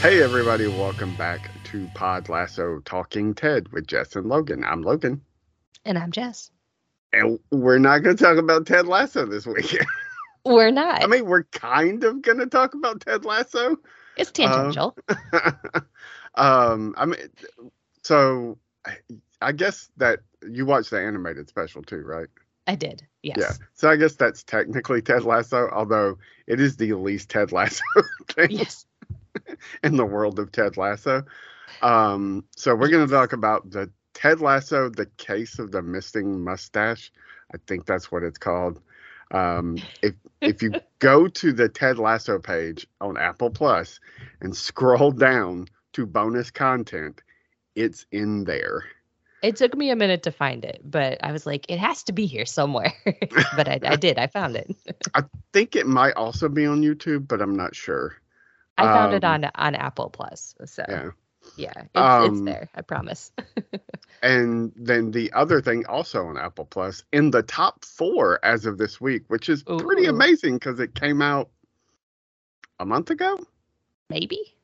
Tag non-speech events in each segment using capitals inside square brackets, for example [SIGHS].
Hey, everybody, welcome back to Pod Lasso Talking Ted with Jess and Logan. I'm Logan. And I'm Jess. And we're not going to talk about Ted Lasso this week. [LAUGHS] We're not. I mean, we're kind of going to talk about Ted Lasso. it's tangential. [LAUGHS] um, I mean, so I guess that you watched the animated special too, right? I did. Yes. Yeah. So I guess that's technically Ted Lasso, although it is the least Ted Lasso [LAUGHS] thing Yes. [LAUGHS] in the world of Ted Lasso. Um, so we're going to talk about the Ted Lasso, the case of the missing mustache. I think that's what it's called. Um, if if you [LAUGHS] go to the Ted Lasso page on Apple Plus and scroll down to bonus content, it's in there. It took me a minute to find it, but I was like, it has to be here somewhere. [LAUGHS] but I, I did. I found it. I think it might also be on YouTube, but I'm not sure. I found it Um, on on Apple Plus. So Yeah. yeah, it's, it's Um, there. I promise. [LAUGHS] And then the other thing also on Apple Plus in the top four as of this week, which is pretty amazing because it came out a month ago. Maybe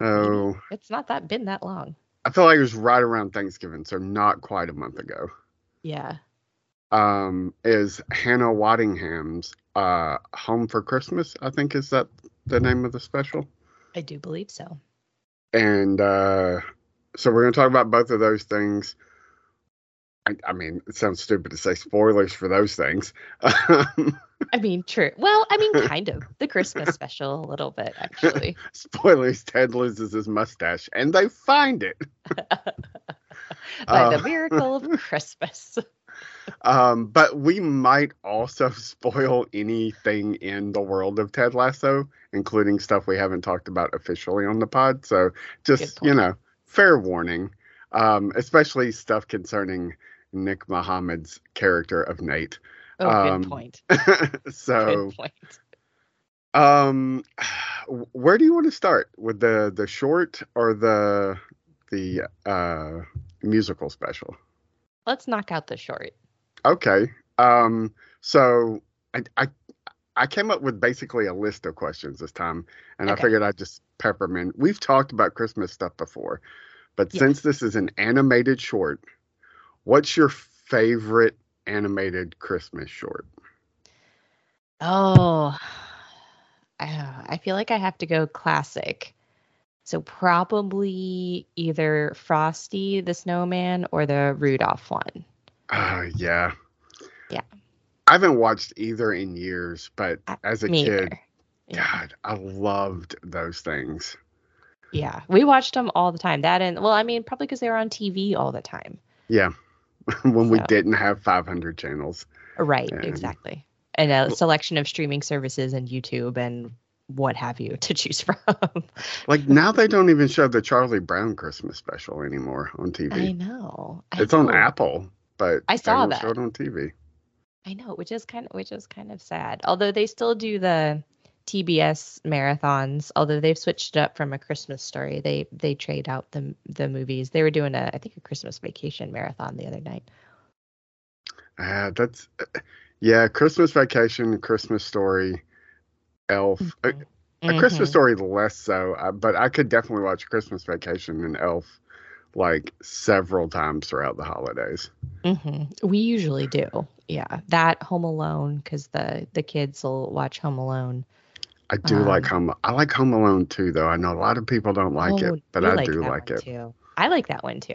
So it's not that been that long. I feel like it was right around Thanksgiving, so not quite a month ago. Yeah. Um, is Hannah Waddingham's uh, Home for Christmas? I think is that the name of the special. I do believe so. And uh, so we're going to talk about both of those things. I, I mean, it sounds stupid to say spoilers for those things. [LAUGHS] I mean, true. Well, I mean, kind of the Christmas special a little bit actually. [LAUGHS] spoilers: Ted loses his mustache, and they find it. [LAUGHS] By Uh, the miracle of Christmas. Um, but we might also [LAUGHS] spoil anything in the world of Ted Lasso, including stuff we haven't talked about officially on the pod. So just you know, fair warning. Um, especially stuff concerning Nick Mohammed's character of Nate. Oh, Um, good point. [LAUGHS] so Good point. Um, [SIGHS] where do you want to start with the the short or the the uh musical special? Let's knock out the short. Okay. Um, so I I I came up with basically a list of questions this time, and I figured I'd just pepper them in. We've talked about Christmas stuff before, but Yeah. since this is an animated short, what's your favorite animated Christmas short? Oh, I, I feel like I have to go classic. So probably either Frosty the Snowman or the Rudolph one. Uh, yeah. Yeah. I haven't watched either in years, but Uh, as a kid. Yeah. God, I loved those things. yeah, we watched them all the time. That and well, I mean, probably because they were on TV all the time. Yeah. [LAUGHS] when we didn't have 500 channels. Right, And- exactly. And a selection of streaming services and YouTube and what have you to choose [LAUGHS] from. Like now they don't even show the Charlie Brown Christmas special anymore on TV. I know. I it's on. Apple, but I saw that. on TV. I know, which is kind of which is kind of sad. Although they still do the TBS marathons, although they've switched it up from a Christmas story. They they trade out the the movies. They were doing a I think a Christmas vacation marathon the other night. Ah, that's yeah, Christmas Vacation, Christmas Story, Elf. A, a Christmas Mhm. Story less so, uh, but I could definitely watch Christmas Vacation and Elf like several times throughout the holidays. Mhm. We usually do. Yeah, that Home Alone because the the kids will watch Home Alone. I do like Um, Home. I like Home Alone too, though. I know a lot of people don't like Oh, it, but I do that like it. too. I like that one too.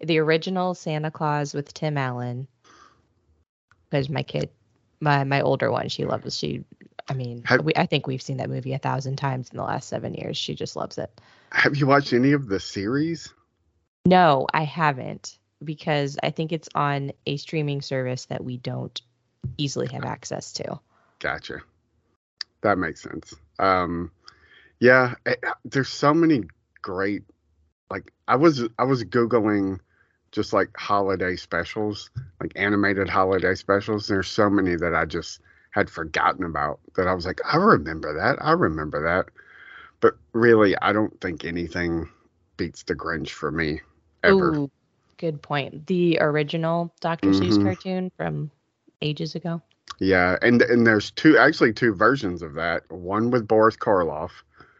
The original Santa Claus with Tim Allen. Because my kid, my my older one, she loves. She, I mean, Have- we, I think we've seen that movie a thousand times in the last seven years. She just loves it. Have you watched any of the series? No, I haven't because I think it's on a streaming service that we don't easily have access to. Gotcha. That makes sense. Um, yeah, eh, there's so many great. Like I was, I was googling just like holiday specials, like animated holiday specials. There's so many that I just had forgotten about that I was like, I remember that. I remember that. But really, I don't think anything beats the Grinch for me ever. Ooh, good point. The original Dr. Seuss Mhm. cartoon from ages ago. Yeah, and and there's two actually two versions of that. One with Boris Karloff.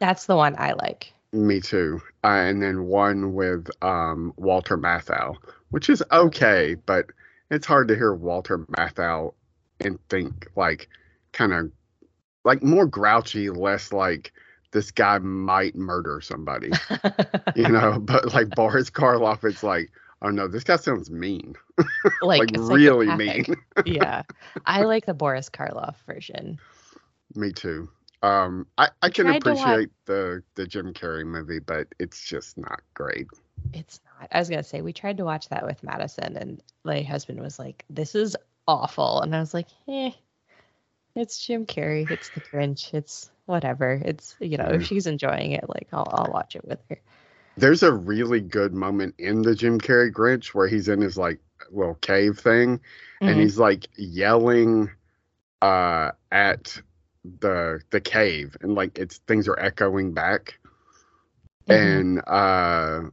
That's the one I like. Me too. Uh, and then one with um, Walter Matthau, which is okay, but it's hard to hear Walter Matthau and think like kind of like more grouchy, less like this guy might murder somebody, [LAUGHS] you know. But like Boris Karloff, it's like, oh no, this guy sounds mean, [LAUGHS] like, like really mean. [LAUGHS] yeah, I like the Boris Karloff version. Me too. Um, I, I can to watch- appreciate the the Jim Carrey movie, but it's just not great. It's not. I was gonna say we tried to watch that with Madison, and my husband was like, "This is awful," and I was like, "Eh, it's Jim Carrey. It's the Grinch. It's whatever. It's you know, if she's enjoying it, like I'll I'll watch it with her." There's a really good moment in the Jim Carrey Grinch where he's in his like little cave thing and Mhm. he's like yelling uh at the the cave and like it's things are echoing back Mhm. and uh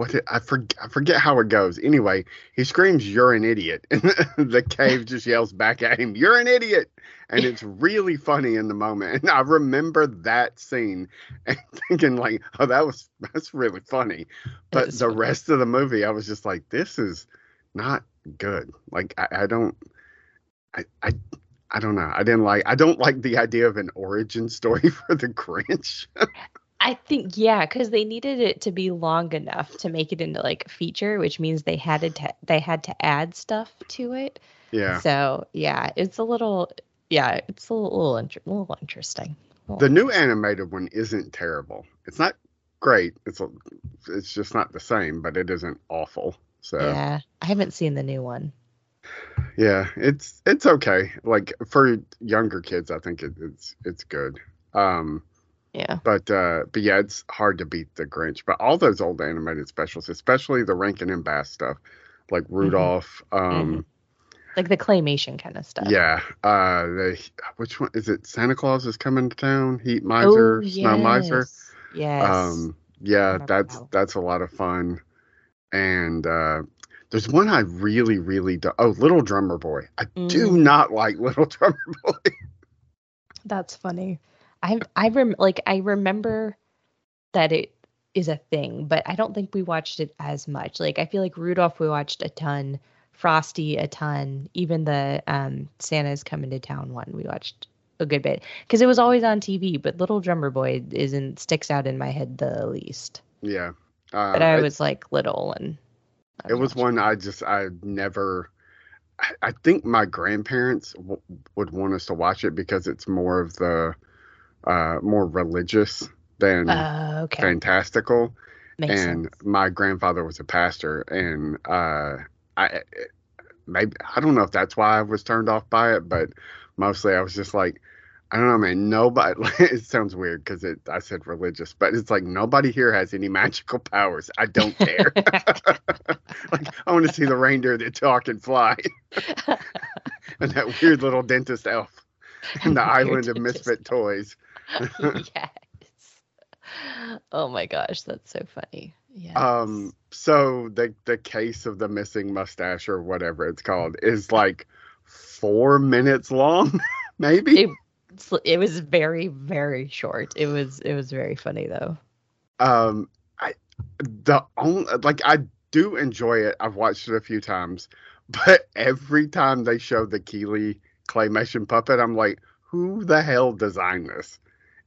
what did, I forget I forget how it goes. Anyway, he screams you're an idiot and [LAUGHS] the cave just yells back at him, "You're an idiot." And it's really funny in the moment. And I remember that scene and [LAUGHS] thinking like, "Oh, that was that's really funny." But the funny. rest of the movie I was just like, "This is not good." Like I, I don't I, I I don't know. I didn't like I don't like the idea of an origin story [LAUGHS] for the Grinch. I think yeah, because they needed it to be long enough to make it into like a feature, which means they had to they had to add stuff to it. yeah. So yeah, it's a little yeah, it's a little little, inter- little interesting. The new animated one isn't terrible. It's not great. It's a, it's just not the same, but it isn't awful. So yeah. Yeah, I haven't seen the new one. Yeah, it's it's okay. Like for younger kids, I think it, it's it's good. Um, Yeah. but uh, but yeah, it's hard to beat the Grinch. But all those old animated specials, especially the Rankin and Bass stuff, like Rudolph. Um, Like the claymation kind of stuff. Yeah. Uh, the which one is it? Santa Claus is coming to town. Heat miser, Oh, snow miser. yes. Yes. Um, yeah, that's that that's a lot of fun. And uh, there's one I really, really do. Oh, Little Drummer Boy. I do Mm. not like Little [LAUGHS] Drummer Boy. That's funny. I I rem like I remember that it is a thing, but I don't think we watched it as much. Like I feel like Rudolph we watched a ton, Frosty a ton, even the um Santa's coming to town one we watched a good bit because it was always on TV. But Little Drummer Boy isn't sticks out in my head the least. yeah. Uh, But I it- was like little and It was one I just I never. I- I think my grandparents w- would want us to watch it because it's more of the uh, more religious than Uh, okay, fantastical. makes and sense. my grandfather was a pastor and uh i maybe i don't know if that's why i was turned off by it but mostly i was just like i don't know man nobody [LAUGHS] it sounds weird because it i said religious but it's like nobody here has any [LAUGHS] magical powers. I don't care. [LAUGHS] Like i want to see the reindeer that talk and fly. And that weird little dentist elf and the island of misfit toys [LAUGHS] [LAUGHS] yes. Oh my gosh, that's so funny. Yeah. Um, so the the case of the missing mustache or whatever it's called is like four minutes long, [LAUGHS] maybe. it, it was very very short. It was it was very funny though. um, I the only like I do enjoy it. I've watched it a few times, but every time they show the Keeley claymation puppet, I'm like, who the hell designed this?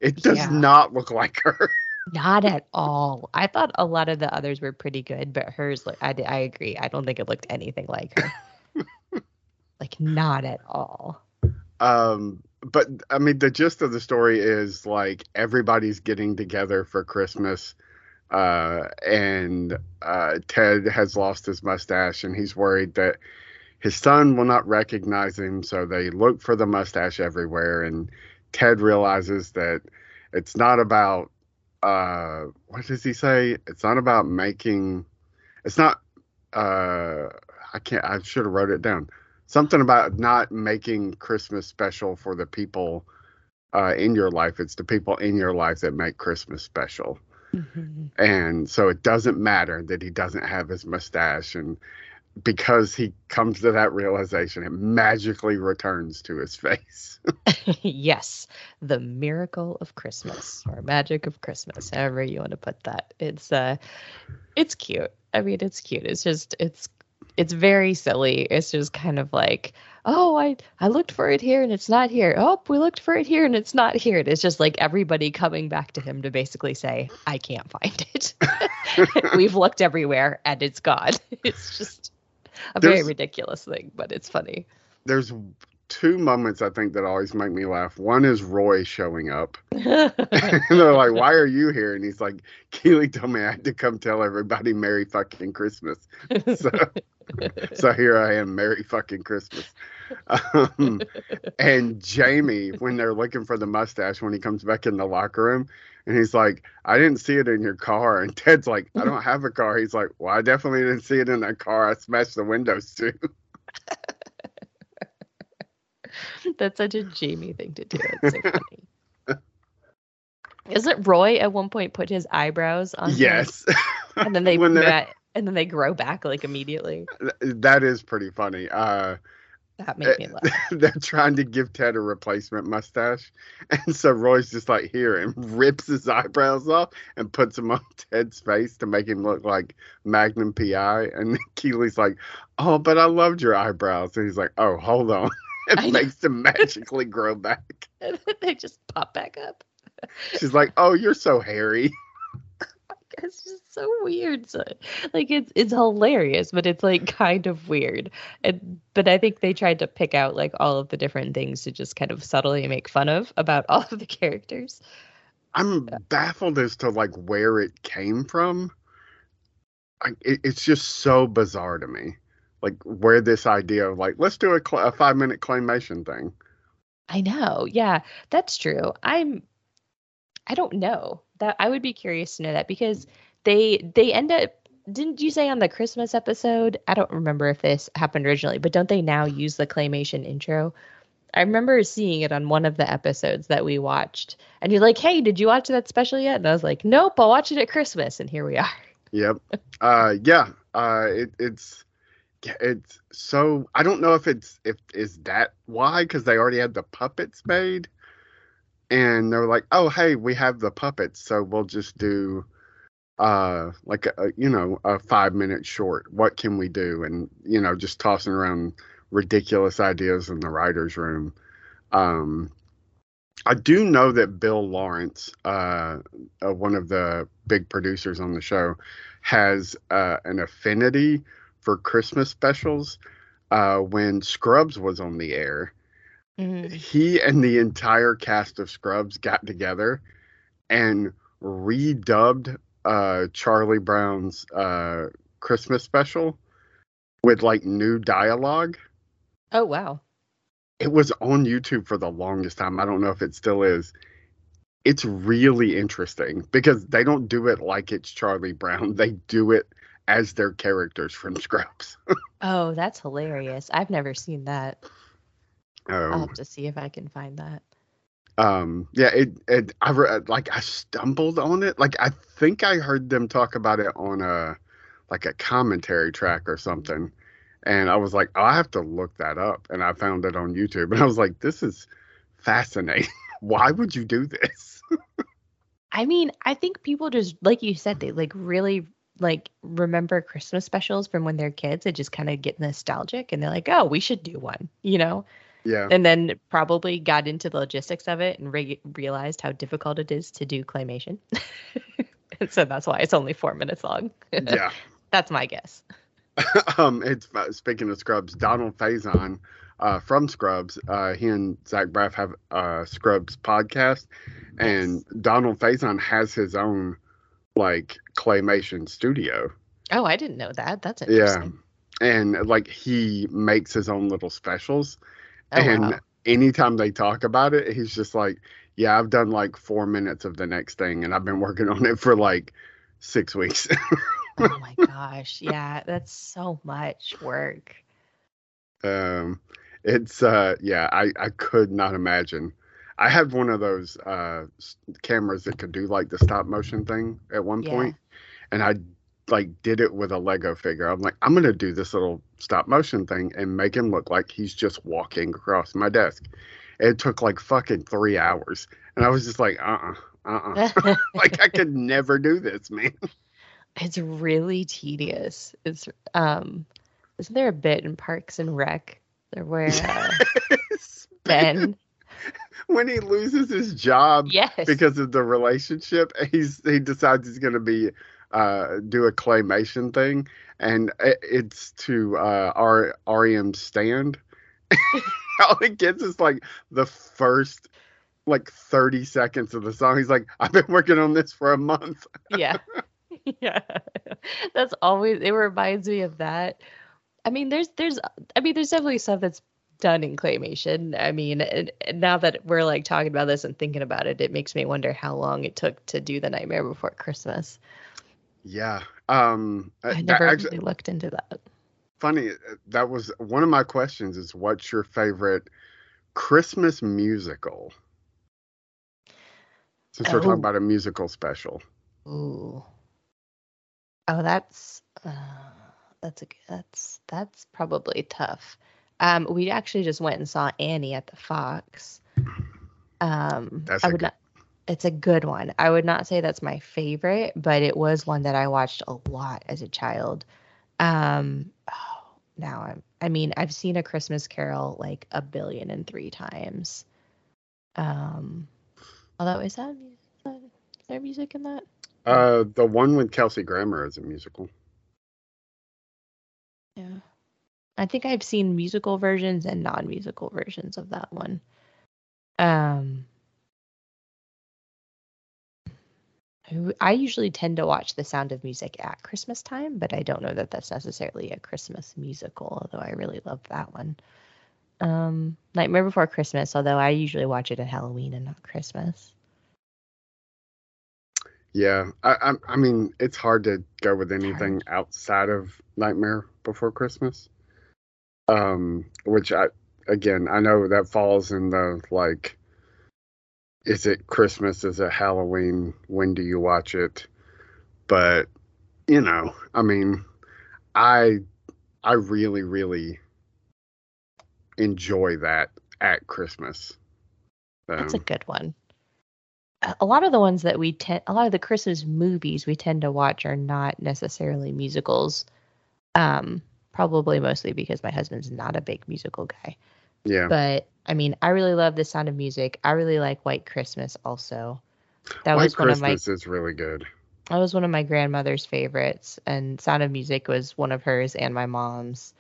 It does Yeah. not look like her. [LAUGHS] Not at all. I thought a lot of the others were pretty good, but hers I, I agree. I don't think it looked anything like her. [LAUGHS] like not at all. um but i mean the gist of the story is like everybody's getting together for christmas uh and uh ted has lost his mustache and he's worried that his son will not recognize him so they look for the mustache everywhere and ted realizes that it's not about uh what does he say it's not about making it's not uh i can't i should have wrote it down something about not making Christmas special for the people uh, in your life. It's the people in your life that make Christmas special. Mhm. And so it doesn't matter that he doesn't have his mustache. And because he comes to that realization, it magically returns to his face. [LAUGHS] yes, the miracle of Christmas or magic of Christmas, however you want to put that. It's uh, it's cute. I mean, it's cute. It's just it's it's very silly. It's just kind of like, oh, I I looked for it here and it's not here. Oh, we looked for it here and it's not here. And it's just like everybody coming back to him to basically say, I can't find it. [LAUGHS] We've looked everywhere and it's gone. [LAUGHS] It's just a very ridiculous thing, but it's funny. There's two moments I think that always make me laugh. One is Roy showing up. [LAUGHS] [LAUGHS] and they're like, "Why are you here?" And he's like, "Keeley told me I had to come tell everybody Merry fucking Christmas." [LAUGHS] So, so here I am, Merry fucking Christmas. Um, and Jamie, when they're looking for the mustache, when he comes back in the locker room, and he's like, "I didn't see it in your car." And Ted's like, "I don't have a car." He's like, "Well, I definitely didn't see it in that car. I smashed the windows too." [LAUGHS] That's such a Jamie thing to do. It's so [LAUGHS] funny. Isn't Roy at one point put his eyebrows on? him? yes. and then they [LAUGHS] met, and then they grow back like immediately. that is pretty funny. Uh, That made eh, me laugh. [LAUGHS] they're trying to give Ted a replacement mustache, [LAUGHS] and so Roy's just like here and rips his eyebrows off and puts them [LAUGHS] on Ted's face to make him look like Magnum PI. And Keeley's like, "Oh, but I loved your eyebrows," and he's like, "Oh, hold on." It makes them magically grow back. And then they just pop back up. She's like, "Oh, you're so hairy." So weird. So, like it's it's hilarious, but it's like kind of weird. And but I think they tried to pick out like all of the different things to just kind of subtly make fun of about [LAUGHS] all of the characters. I'm baffled as to like where it came from. I, it, it's just so bizarre to me, like where this idea of like let's do a, cl- a five minute claymation thing. I know. Yeah, that's true. I'm I don't know. That I would be curious to know that because they they end up didn't you say on the Christmas episode? I don't remember if this happened originally, but don't they now use the claymation intro? I remember seeing it on one of the episodes that we watched. And you're like, "Hey, did you watch that special yet?" And I was like, "Nope, I'll watch it at Christmas." And here we are. Yep. uh, yeah. Uh, it, it's it's so I don't know if it's if is that why because they already had the puppets made, and they're like, oh hey, we have the puppets, so we'll just do uh like a, a you know a five minute short what can we do? And you know just tossing around ridiculous ideas in the writers room. Um i do know that bill lawrence uh, uh one of the big producers on the show has uh an affinity for christmas specials uh when scrubs was on the air. He and the entire cast of Scrubs got together and redubbed uh, Charlie Brown's uh, Christmas special with like new dialogue. Oh wow. It was on YouTube for the longest time. I don't know if it still is. It's really interesting because they don't do it like it's Charlie Brown. [LAUGHS] They do it as their characters from Scrubs. [LAUGHS] Oh, that's hilarious. I've never seen that. I'll Um, have to see if I can find that. Um yeah it it i re- like i stumbled on it. Like i think i heard them talk about it on a like a commentary track or something. And i was like oh, i have to look that up. And i found it on youtube. And i was like this is fascinating. [LAUGHS] Why would you do this? I mean, I think people just like you said, they like really like remember Christmas specials from when they're kids. They just kind of get nostalgic and they're like, oh, we should do one, you know? Yeah And then probably got into the logistics of it and re- realized how difficult it is to do claymation. [LAUGHS] and so that's why it's only four minutes long. [LAUGHS] yeah that's my guess. [LAUGHS] um it's uh, speaking of scrubs donald faison uh from scrubs uh he and zach braff have a scrubs podcast and donald faison has his own like claymation studio Oh, I didn't know that. That's interesting. yeah and like he makes his own little specials Oh, and wow. anytime they talk about it he's just like yeah i've done like four minutes of the next thing and i've been working on it for like six weeks oh my [LAUGHS] gosh. Yeah, that's so much work. um it's uh yeah i i could not imagine i had one of those uh cameras that could do like the stop motion thing at one Yeah. point and i like did it with a Lego figure. I'm like, I'm gonna do this little stop motion thing and make him look like he's just walking across my desk. It took like fucking three hours, and I was just like, uh, uh-uh, uh, uh [LAUGHS] like I could [LAUGHS] never do this, man. It's really tedious. It's um, isn't there a bit in Parks and Rec where uh, [LAUGHS] Ben when he loses his job yes. because of the relationship, he's he decides he's going to be uh, do a claymation thing, and it's to uh, R- REM stand. [LAUGHS] All it gets is like the first like 30 seconds of the song. He's like, I've been working on this for a month. yeah. [LAUGHS] [LAUGHS] Yeah. That's always it reminds me of that. I mean, there's there's I mean, there's definitely stuff that's done in claymation. I mean, and, and now that we're like talking about this and thinking about it, it makes me wonder how long it took to do the Nightmare Before Christmas. Yeah. Um, I never actually, really looked into that. Funny, uh, that was one of my questions. Is what's your favorite Christmas musical? Since oh. we're talking oh. about a musical special. Ooh. Oh, that's uh, that's a that's that's probably tough. Um, we actually just went and saw Annie at the Fox. Um, that's I would good, not. It's a good one. I would not say that's my favorite, but it was one that I watched a lot as a child. Um, oh, now I'm. I mean, I've seen A Christmas Carol like a billion and three times. Um, although is that, is, that, is there music in that? Uh, the one with Kelsey Grammer is a musical. Yeah. I think I've seen musical versions and non-musical versions of that one. Um, I usually tend to watch The Sound of Music at Christmas time, but I don't know that that's necessarily a Christmas musical, although I really love that one. Um, Nightmare Before Christmas, although I usually watch it at Halloween and not Christmas. Yeah, I, I, I mean, it's hard to go with anything outside of Nightmare Before Christmas um, which I again I know that falls in the like, is it Christmas? Is it Halloween? When do you watch it? But you know, I mean, I I really really enjoy that at Christmas. That's a good one. A lot of the ones that we tend, a lot of the Christmas movies we tend to watch are not necessarily musicals. Um, probably mostly because my husband's not a big musical guy. Yeah. But I mean, I really love the sound of music. I really like White Christmas also. That White was one Christmas of my is really good. That was one of my grandmother's favorites and Sound of Music was one of hers and my mom's.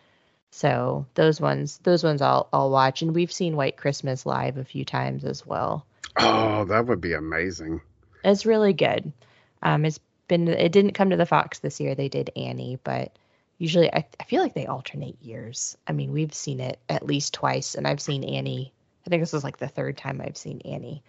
So those ones those ones I'll I'll watch and we've seen White Christmas live a few times as well. Oh, that would be amazing. It's really good. Um it's been it didn't come to the Fox this year. They did Annie, but usually I, I feel like they alternate years. I mean, we've seen it at least twice, and I've seen Annie. I think this is like the third time I've seen Annie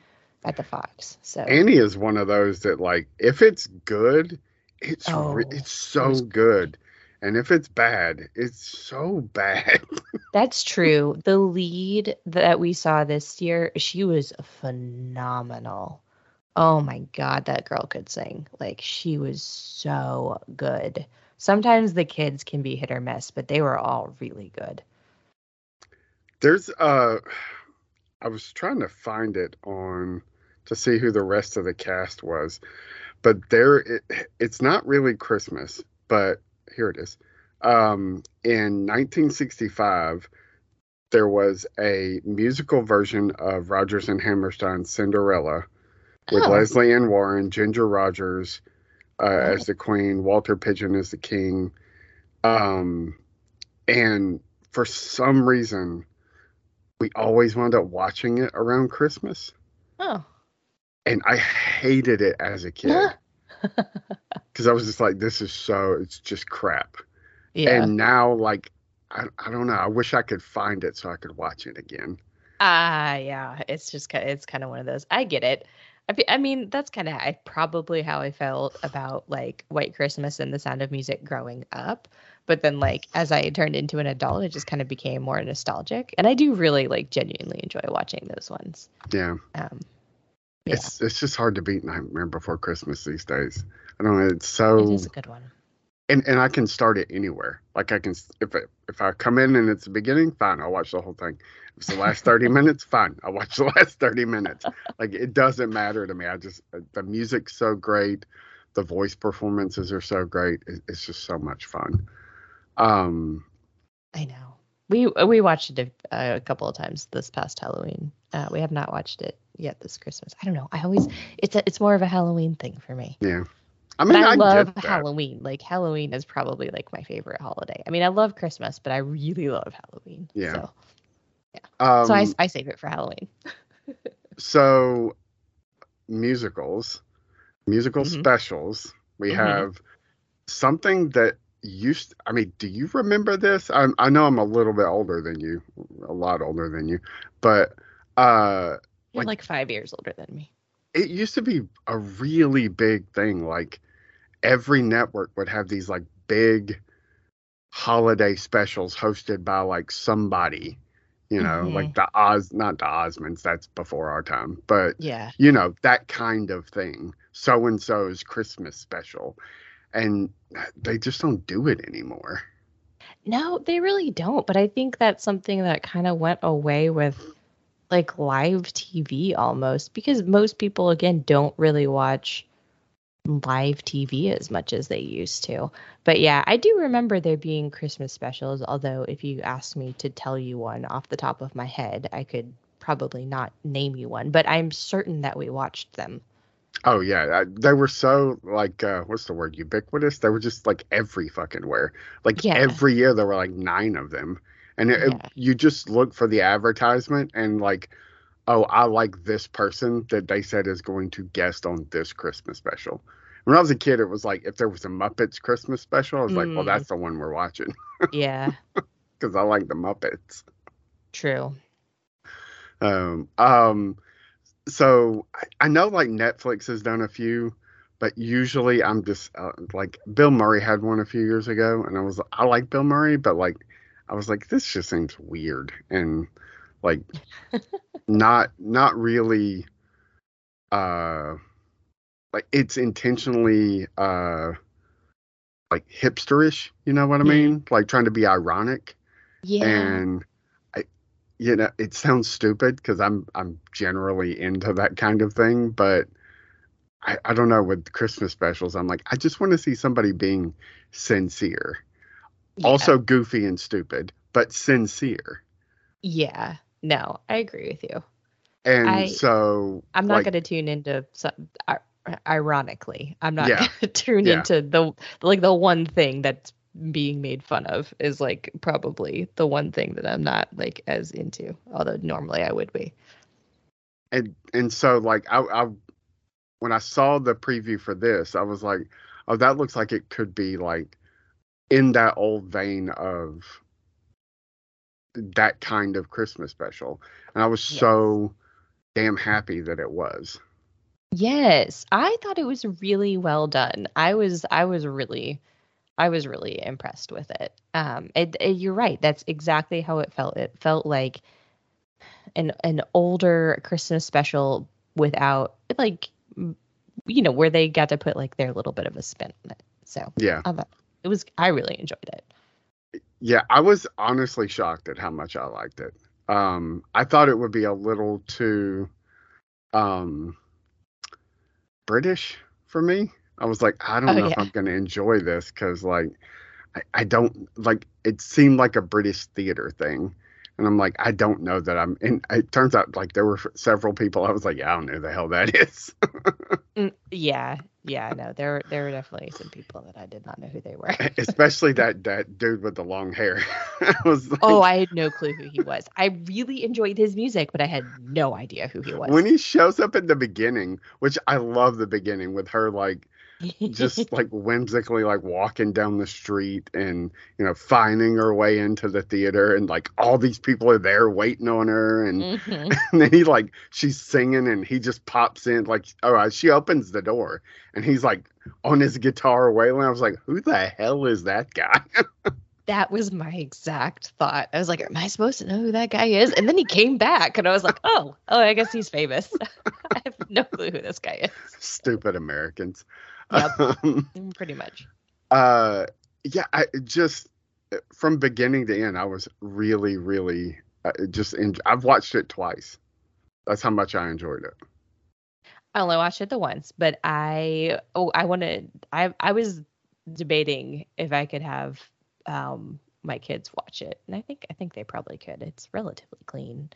at the Fox. So Annie is one of those that like if it's good, it's oh, re- it's so it good. And if it's bad, it's so bad. [LAUGHS] That's true. The lead that we saw this year, she was phenomenal. Oh my god, that girl could sing. Like she was so good sometimes the kids can be hit or miss, but they were all really good. There's uh I was trying to find it on to see who the rest of the cast was. But there it, it's not really Christmas, but here it is. Um in 1965 there was a musical version of Rodgers and Hammerstein's Cinderella with oh. Lesley Ann Warren, Ginger Rogers, uh, as the queen, Walter Pidgeon as the king. Um, and for some reason, we always wound up watching it around Christmas. Oh. And I hated it as a kid. [LAUGHS] Because I was just like, this is so, it's just crap. Yeah. And now, like, I, I don't know. I wish I could find it so I could watch it again. Ah, uh, yeah. It's just, it's kind of one of those. I get it. I, I mean, that's kind of probably how I felt about like White Christmas and The Sound of Music growing up. But then, like as I turned into an adult, it just kind of became more nostalgic, and I do really like genuinely enjoy watching those ones. Yeah. Um, yeah. It's it's just hard to beat Nightmare Before Christmas these days. I don't know. It's so. It is a good one. And and I can start it anywhere. Like I can if it, if I come in and it's the beginning, fine, I'll watch the whole thing. If it's the last 30 [LAUGHS] minutes, fine, I'll watch the [LAUGHS] last 30 minutes. Like it doesn't matter to me. I just uh, the music's so great, the voice performances are so great. It, it's just so much fun. Um, I know. We we watched it a, a couple of times this past Halloween. Uh, we have not watched it yet this Christmas. I don't know. I always it's a, it's more of a Halloween thing for me. yeah. I mean, I, I, love. Halloween. Like Halloween is probably like my favorite holiday. I mean, I love Christmas, but I really love Halloween. Yeah. So, Um, so I, I save it for Halloween. [LAUGHS] so musicals, musical Mhm. specials. We Mhm. have something that used. I mean, do you remember this? I, I know I'm a little bit older than you, a lot older than you, but uh, You're like- like five years older than me. It used to be a really big thing. Like every network would have these like big holiday specials hosted by like somebody. You know, Mhm. like the Oz, not the Osmonds. That's before our time, but Yeah. you know that kind of thing so and so's christmas special and they just don't do it anymore No, they really don't. But I think that's something that kind of went away with like live TV almost because most people, again, don't really watch live TV as much as they used to. But yeah, I do remember there being Christmas specials. Although, if you asked me to tell you one off the top of my head, I could probably not name you one, but I'm certain that we watched them. oh yeah they were so like uh what's the word ubiquitous they were just like every fucking where like Yeah. every year there were like nine of them and it, it- you just look for the advertisement and like oh i like this person that they said is going to guest on this christmas special. When i was a kid it was like if there was a muppets christmas special i was like well Mm. that's the one we're watching. Yeah, [LAUGHS] because i like the muppets. True. Um, um, so I, I know like Netflix has done a few, but usually I'm just uh, like Bill Murray had one a few years ago, and I was I like Bill Murray, but like I was like this just seems weird and like not not really uh like it's intentionally uh like hipsterish, you know what I mean? Like trying to be ironic Yeah. and I, you know, it sounds stupid because I'm I'm generally into that kind of thing, but I, I don't know with Christmas specials. I'm like, I just want to see somebody being sincere, yeah. also goofy and stupid, but sincere. Yeah. No, I agree with you. And I- so I'm not like, going to tune into some, ir- ironically. I'm not Yeah. going [LAUGHS] to tune Yeah. into the like the one thing that's being made fun of is like probably the one thing that I'm not like as into. Although normally I would be. and and so like I, I when I saw the preview for this, I was like, oh, that looks like it could be like in that old vein of that kind of Christmas special, and I was Yes. so damn happy that it was. Yes, I thought it was really well done. I was I was really I was really impressed with it. Um it, it- you're right. That's exactly how it felt. It felt like an an older Christmas special without like you know where they got to put like their little bit of a spin on it. So, Yeah, I thought it was I really enjoyed it. yeah, I was honestly shocked at how much I liked it. Um, I thought it would be a little too um British for me. I was like, I don't Oh, know if. I'm going to enjoy this because, like, I, I don't like it seemed like a British theater thing. And I'm like, I don't know that I'm. And it turns out, like, there were several people. I was like, yeah, I don't know who the hell that [LAUGHS] is. Mm, yeah, yeah, no, there there were definitely some people that I did not know who they were. [LAUGHS] Especially [LAUGHS] that that dude with the long hair. I was like, Oh, I had no clue who he was. I really enjoyed his music, but I had no idea who he was. when he shows up at the beginning, which I love the beginning with her, like, just like whimsically like walking down the street and you know finding her way into the theater and like all these people are there waiting on her and, Mhm. [LAUGHS] and then he like she's singing and he just pops in like all right she opens the door and he's like on his guitar wailing i was like who the hell is that guy that was my exact thought. I was like, "Am I supposed to know who that guy is?" And then he came back, and I was like, "Oh, oh, I guess he's famous." [LAUGHS] I have no clue who this guy is. stupid americans Yep. [LAUGHS] Mm, Pretty much. Uh, yeah, I just from beginning to end, I was really, really uh, just. In, I've watched it twice. That's how much I enjoyed it. I only watched it the once, but I oh I wanted I I was debating if I could have um my kids watch it, and I think I think they probably could. It's relatively clean.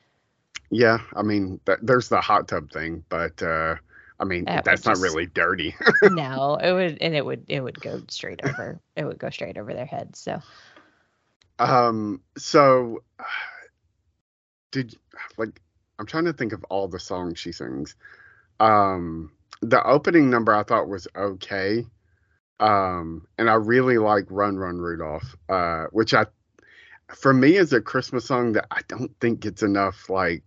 Yeah, I mean, th- there's the hot tub thing, but uh, I mean, That that's not just- really dirty. no, it would and it would it would go straight over. It would go straight over their heads. So um, so did like I'm trying to think of all the songs she sings. Um, the opening number I thought was okay. Um, and I really like Run Run Rudolph, uh, which I, for me, is a Christmas song that I don't think gets enough like,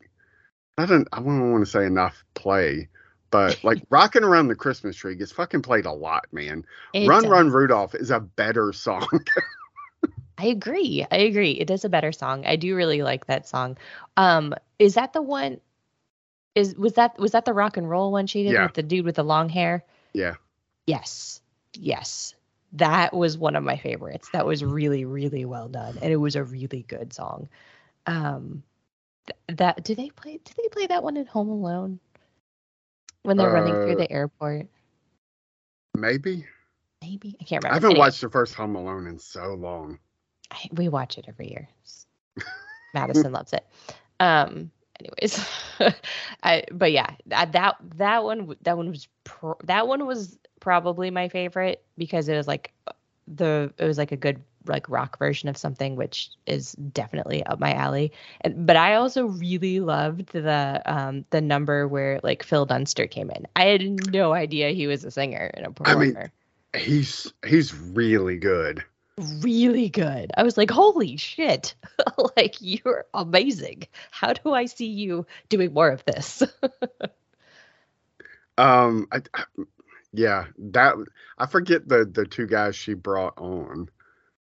I don't, I don't want to say enough play, but like Rocking Around the Christmas Tree gets fucking played a lot, man. it Run does- Run Rudolph is a better song. [LAUGHS] I agree. I agree. It is a better song. I do really like that song. Um, is that the one? Is was that was that the rock and roll one she did Yeah. with the dude with the long hair? yeah. Yes. Yes. That was one of my favorites. That was really, really well done. And it was a really good song. Um th- that do they play do they play that one in Home Alone? When they're running through Uh, the airport? Maybe. Maybe. I can't remember. I haven't Anyway, watched the first Home Alone in so long. I- we watch it every year. [LAUGHS] Madison loves it. Um anyways. [LAUGHS] I but yeah, that that that one that one was pro- that one was probably my favorite because it was like the it was like a good like rock version of something which is definitely up my alley. And but I also really loved the um the number where like Phil Dunster came in. I had no idea he was a singer and a I mean- performer. He's he's really good. really good. I was like, holy shit. [LAUGHS] like you're amazing. How do I see you doing more of this? [LAUGHS] Um, I, I- yeah, that I forget the the two guys she brought on.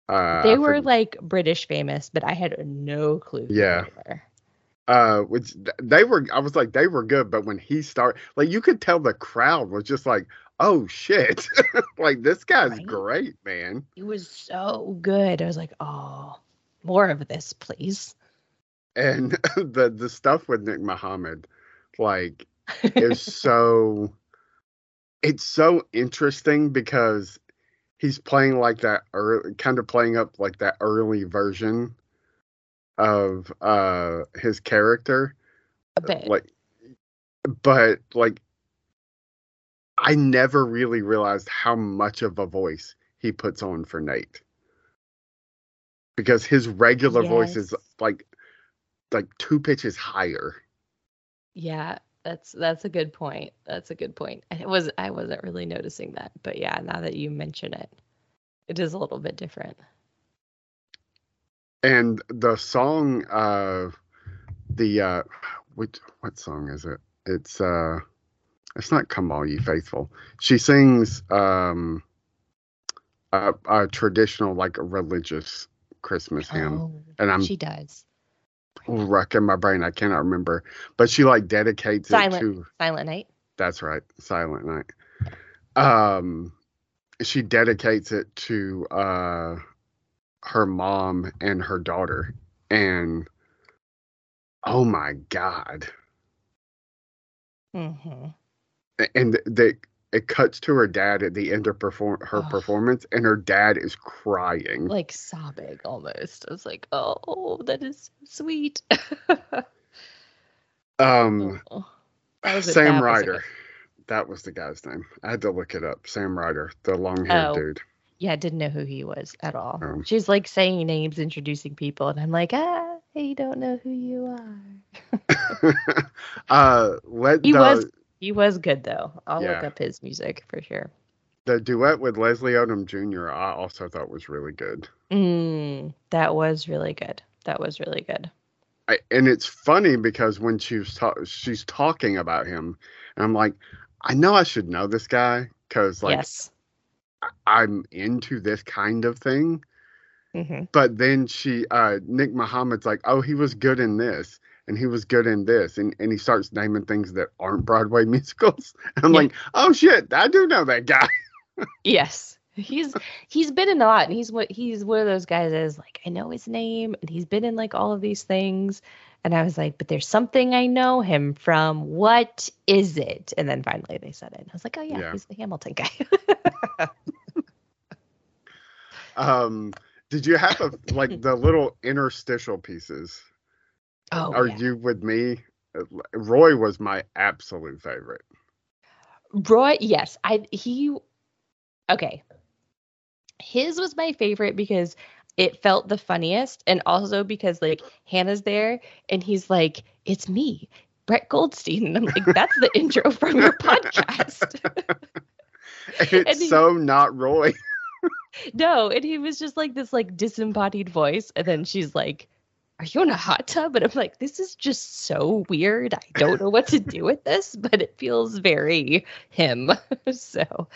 Uh, they were like British famous, but I had no clue Yeah. uh, which they were. I was like, they were good, but when he started, like, you could tell the crowd was just like, oh shit, [LAUGHS] like this guy's Right? great, man. He was so good. I was like, oh, more of this, please. And [LAUGHS] the the stuff with Nick Mohammed, like, is [LAUGHS] so it's so interesting because he's playing like that early, kind of playing up like that early version of uh his character. A bit. like but like I never really realized how much of a voice he puts on for Nate. Because his regular voice is like like two pitches higher. Yeah, that's that's a good point. That's a good point. I was I wasn't really noticing that, but yeah, now that you mention it, it is a little bit different. and the song uh the uh which what song is it it's uh it's not come all ye faithful she sings um a, a traditional like a religious christmas hymn Oh, and i'm she does. Wrecking my brain. I cannot remember. But she like dedicates Silent. it to Silent Night. that's right. Silent night. Um she dedicates it to uh her mom and her daughter. And oh my god. Mm-hmm. And they it cuts to her dad at the end of perform her Oh. performance and her dad is crying Like sobbing almost. I was like, oh, that is so sweet. [LAUGHS] um Oh, that was sam that ryder that was the guy's name i had to look it up sam ryder the long-haired Oh. dude Yeah, didn't know who he was at all. Um. She's like saying names, introducing people, and I'm like, ah, I don't know who you are. [LAUGHS] [LAUGHS] uh let He the, was he was good though. I'll look up his music for sure. the duet with leslie odom jr i also thought was really good Mm, that was really good. That was really good. I, and it's funny because when she was ta- she's talking about him, and I'm like, I know I should know this guy because like yes. I'm into this kind of thing. hmm But then she, uh, Nick Mohammed's like, oh, he was good in this, and he was good in this, and and he starts naming things that aren't Broadway [LAUGHS] musicals. And I'm Yeah. like, oh shit, I do know that guy. [LAUGHS] Yes. he's he's been in a lot and he's what he's one of those guys that is like i know his name and he's been in like all of these things and i was like but there's something i know him from what is it and then finally they said it i was like oh yeah, Yeah. he's the hamilton guy [LAUGHS] Um, did you have a like the little interstitial pieces? Oh Are yeah. you with me? Uh, Roy was my absolute favorite. Roy, yes, I he okay. His was my favorite because it felt the funniest and also because like Hannah's there and he's like, "It's me, Brett Goldstein." And I'm like, "That's the intro from your podcast." [LAUGHS] [LAUGHS] It's he- so not Roy. [LAUGHS] no, and he was just like this like disembodied voice and then she's like, "Are you in a hot tub?" And I'm like, "This is just so weird. I don't know what to do with [LAUGHS] this, but it feels very him." [LAUGHS] so,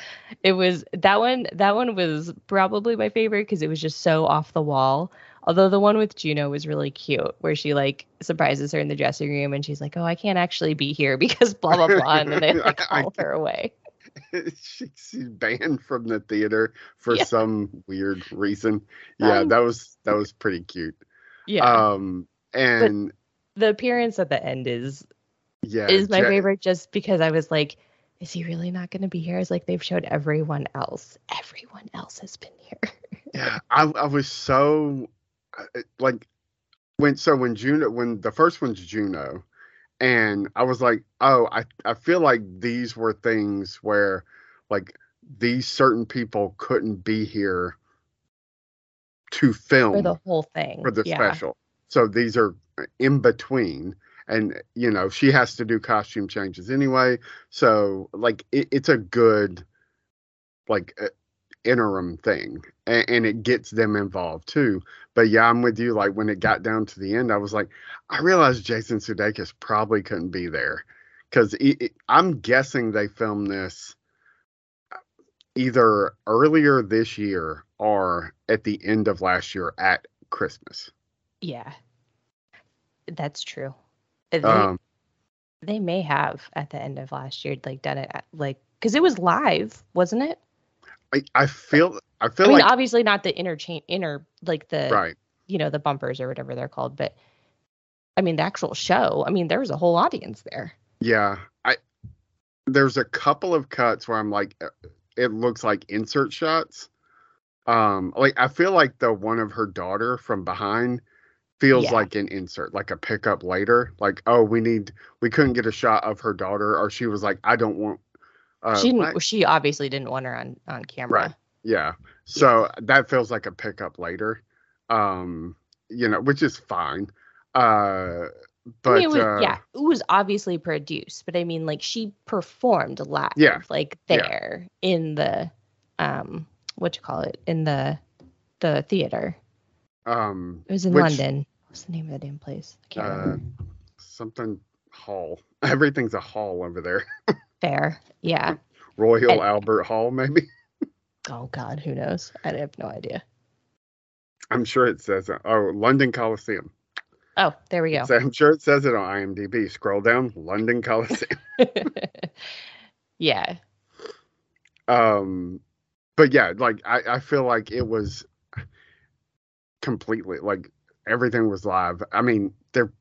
it was that one that one was probably my favorite because it was just so off the wall. Although the one with Juno was really cute, where she like surprises her in the dressing room and she's like, "Oh, I can't actually be here because blah blah blah," and then they [LAUGHS] like call her away. she, she's banned from the theater for Yeah. some weird reason. Yeah, Um, that was that was pretty cute. Yeah, Um, and the appearance at the end is yeah, is my favorite just because I was like, is he really not going to be here? It's like they've showed everyone else. Everyone else has been here. [LAUGHS] Yeah, I I was so uh, like when so when Juno when the first one's Juno, and I was like, oh, I I feel like these were things where like these certain people couldn't be here to film for the whole thing. for the yeah. special. So these are in between. And you know she has to do costume changes anyway, so like it, it's a good like uh, interim thing, and, and it gets them involved too. But yeah, I'm with you. Like when it got down to the end, I was like, I realized Jason Sudeikis probably couldn't be there because I'm guessing they filmed this either earlier this year or at the end of last year at Christmas. Yeah, that's true. They, Um, they may have at the end of last year like done it at, like because it was live, wasn't it? I, I feel I I mean, like obviously not the interchange inner like the right. you know the bumpers or whatever they're called, but I mean the actual show. I mean there was a whole audience there. Yeah, I there's a couple of cuts where I'm like, uh, it looks like insert shots. Um, like I feel like the one of her daughter from behind feels Yeah. like an insert, like a pickup later. Like, oh, we need, we couldn't get a shot of her daughter, or she was like, I don't want. Uh, she didn't, she obviously didn't want her on on camera. Right. Yeah. So that feels like a pickup later. Um, you know, which is fine. Uh, but I mean, it was, uh, yeah, it was obviously produced, but I mean, like she performed live, Yeah, like yeah. there in the, um, what you call it, in the, the theater. um, It was in Which- London. What's the name of the damn place? I can't uh, remember. something hall. [LAUGHS] Everything's a hall over there. [LAUGHS] Fair, yeah. Royal And- Albert Hall, maybe. [LAUGHS] Oh God, who knows? I have no idea. I'm sure it says it. Oh, London Coliseum. Oh, there we go. So I'm sure it says it on IMDb. Scroll down, London Coliseum. [LAUGHS] yeah, um, but yeah, like I, I feel like it was completely like everything was live. I mean, there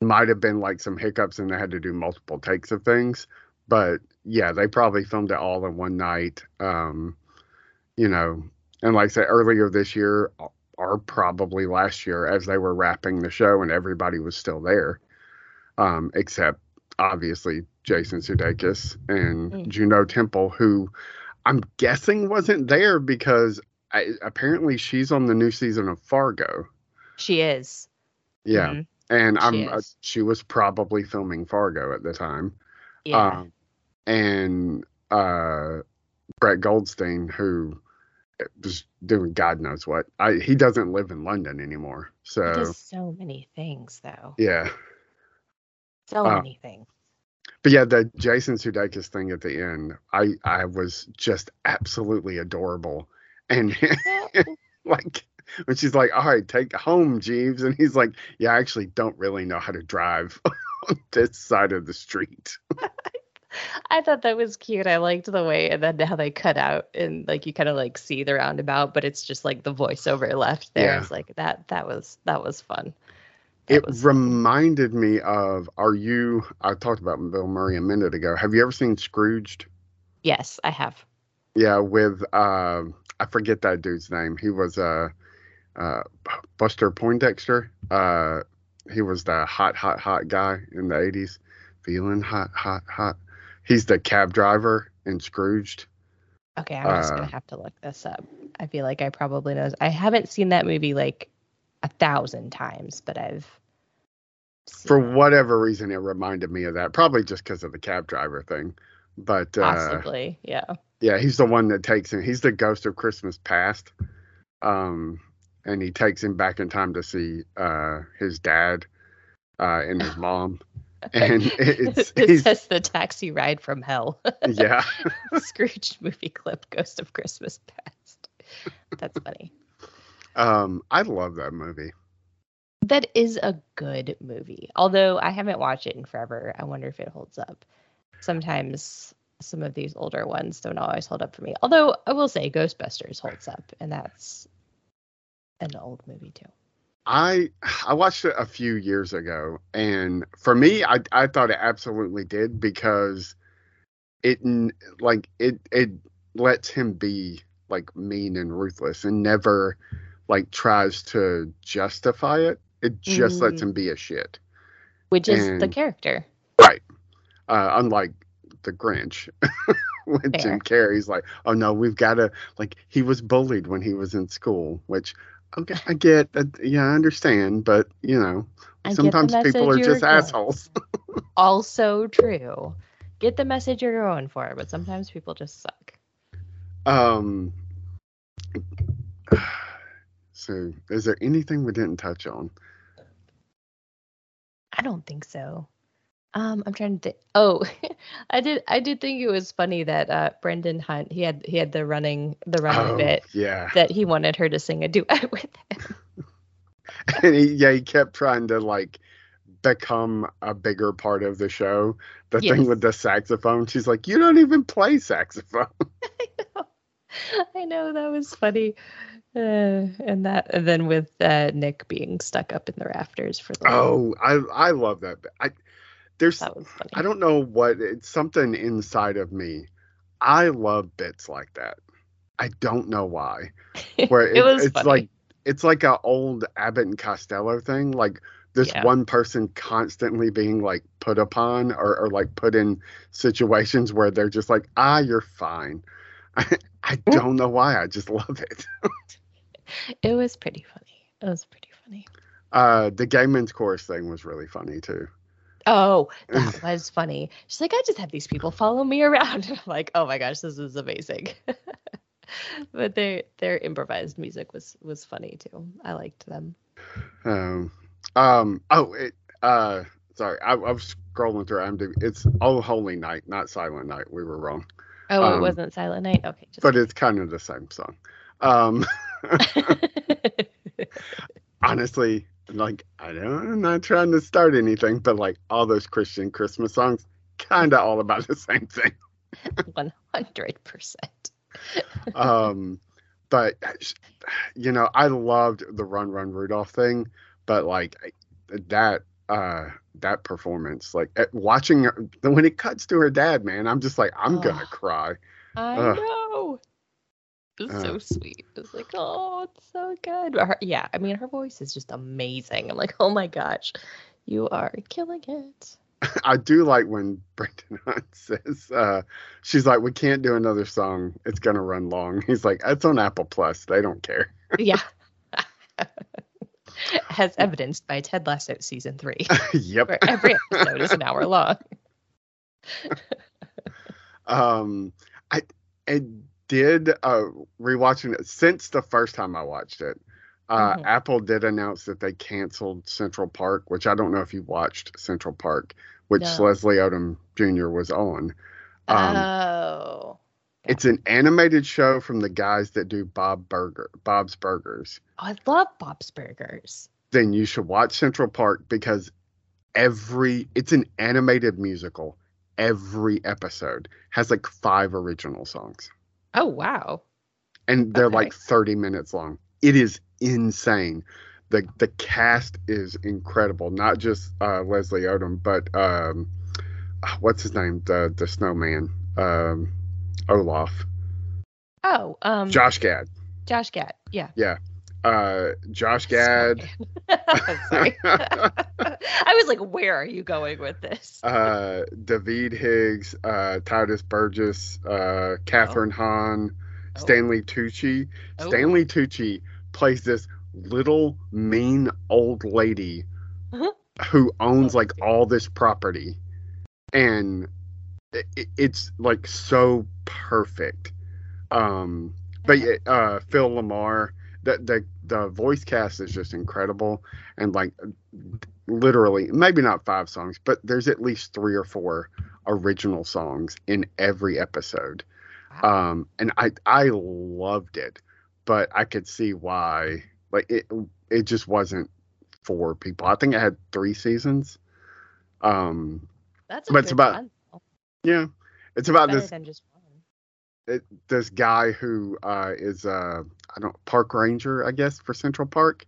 might have been like some hiccups and they had to do multiple takes of things, but yeah, they probably filmed it all in one night. Um, you know, and like I said earlier this year or probably last year as they were wrapping the show and everybody was still there. Um, except obviously Jason Sudeikis and Mm. Juno Temple, who I'm guessing wasn't there because I, apparently she's on the new season of Fargo. she is. Yeah, Mhm. and She I'm uh, she was probably filming Fargo at the time. Yeah. Um, and uh, Brett Goldstein, who was doing God knows what. I he doesn't live in London anymore. So does so many things, though. yeah, So uh, many things. but yeah, the Jason Sudeikis thing at the end, I I was just absolutely adorable, and [LAUGHS] like when she's like, "All right, take home, Jeeves," and he's like, "Yeah, I actually don't really know how to drive [LAUGHS] on this side of the street." [LAUGHS] I thought that was cute. I liked the way and then how they cut out and like you kind of like see the roundabout, but it's just like the voiceover left there. Yeah. It's like that that was that was fun. That It was reminded me of Are you I talked about Bill Murray a minute ago. Have you ever seen Scrooged? yes, I have. Yeah, with uh I forget that dude's name. He was uh uh Buster Poindexter. Uh he was the hot, hot, hot guy in the eighties. Feeling hot, hot, hot. He's the cab driver in Scrooged. Okay, I'm just gonna Uh, have to look this up. I feel like I probably know. I haven't seen that movie like a thousand times, but I've For it, whatever reason it reminded me of that. Probably just because of the cab driver thing. But uh possibly. Yeah. Yeah, he's the one that takes him. He's the ghost of Christmas past. Um, and he takes him back in time to see uh his dad uh and his [SIGHS] mom. And [LAUGHS] it's it says the taxi ride from hell. [LAUGHS] yeah. [LAUGHS] Scrooge movie clip, Ghost of Christmas Past. That's funny. Um, I love that movie. That is a good movie. Although I haven't watched it in forever. I wonder if it holds up. Sometimes some of these older ones don't always hold up for me. Although I will say Ghostbusters holds up, and that's an old movie too. I I watched it a few years ago, and for me, I I thought it absolutely did because it like it it lets him be like mean and ruthless and never like tries to justify it. It just lets Mm. him be a shit. Which is the character. Right. Uh, unlike the Grinch, [LAUGHS] when Jim Carrey's like, "Oh no, we've got to like." He was bullied when he was in school, which okay, I get that. Yeah, I understand, but you know, I sometimes people are just going. assholes. [LAUGHS] Also true. Get the message you're going for, but sometimes people just suck. um. [SIGHS] So, is there anything we didn't touch on? I don't think so. Um, I'm trying to think. Oh, [LAUGHS] I did. I did think it was funny that uh, Brendan Hunt he had he had the running the running oh, bit yeah, that he wanted her to sing a duet [LAUGHS] with him. [LAUGHS] and he, yeah, he kept trying to like become a bigger part of the show. The Yes. thing with the saxophone, she's like, "You don't even play saxophone." I know that was funny. Uh, and that and then with uh, Nick being stuck up in the rafters for the Oh, I I love that. I there's that was funny. I don't know what it's something inside of me. I love bits like that. I don't know why. [LAUGHS] Where it was it's funny. like it's like a old Abbott and Costello thing. Like this Yeah. one person constantly being like put upon or, or like put in situations where they're just like, ah, you're fine. [LAUGHS] I, I [LAUGHS] don't know why. I just love it. it was pretty funny. It was pretty funny. Uh, the Gay Men's chorus thing was really funny too. Oh, that was funny. She's like, I just have these people follow me around. [LAUGHS] I'm like, oh my gosh, this is amazing. [LAUGHS] but their their improvised music was was funny too. I liked them. Um, um, oh, it, uh, sorry, I, I was scrolling through IMDb. It's Oh Holy Night, not Silent Night. We were wrong, Oh, Um, it wasn't Silent Night. Okay, just but it's kind of the same song. Um, [LAUGHS] honestly, like I don't, I'm not trying to start anything, but like all those Christian Christmas songs, kind of all about the same thing. [LAUGHS] one hundred percent. Um, but you know, I loved the Run Run Rudolph thing, but like that uh that performance like eh, watching her, when it cuts to her dad man i'm just like i'm gonna cry I Ugh. know. It's so Uh. sweet. It's like, oh, it's so good. Her, yeah, I mean, her voice is just amazing. I'm like, oh my gosh, you are killing it. [LAUGHS] i do like when brendan [LAUGHS] hunt says uh she's like we can't do another song it's gonna run long [LAUGHS] he's like it's on apple plus they don't care Yeah. As evidenced by Ted Lasso season three, yep where every episode is an hour long. um i i did uh rewatching it since the first time i watched it uh Mhm. apple did announce that they canceled central park which i don't know if you watched central park which No. leslie odom jr was on um oh. it's an animated show from the guys that do bob burger bob's burgers Oh, I love Bob's Burgers. then you should watch central park because every it's an animated musical every episode has like five original songs, Oh wow. and they're Okay. like 30 minutes long. It is insane. the The cast is incredible. Not just uh, Leslie Odom, but um, what's his name? The the snowman, um, Olaf, Oh, um, Josh Gad. Josh Gad. Yeah. Yeah. Uh, Josh Gad. [LAUGHS] I'm sorry. [LAUGHS] I was like, where are you going with this? uh, Daveed Diggs, uh, Tituss Burgess, uh, Kathryn Hahn, Oh. Stanley Tucci. Oh. Stanley Tucci plays this little mean old lady Uh-huh. who owns Oh, like all this property, and it, it- it's like so perfect. Um, but yeah, uh, Phil LaMarr, the the the voice cast is just incredible, and like literally maybe not five songs, but there's at least three or four original songs in every episode. Wow. Um, and I I loved it, but I could see why like it it just wasn't for people. I think it had three seasons. Um, That's a but it's about- yeah, it's about better this than just one. It, this guy who uh, is uh, I don't park ranger, I guess, for Central Park,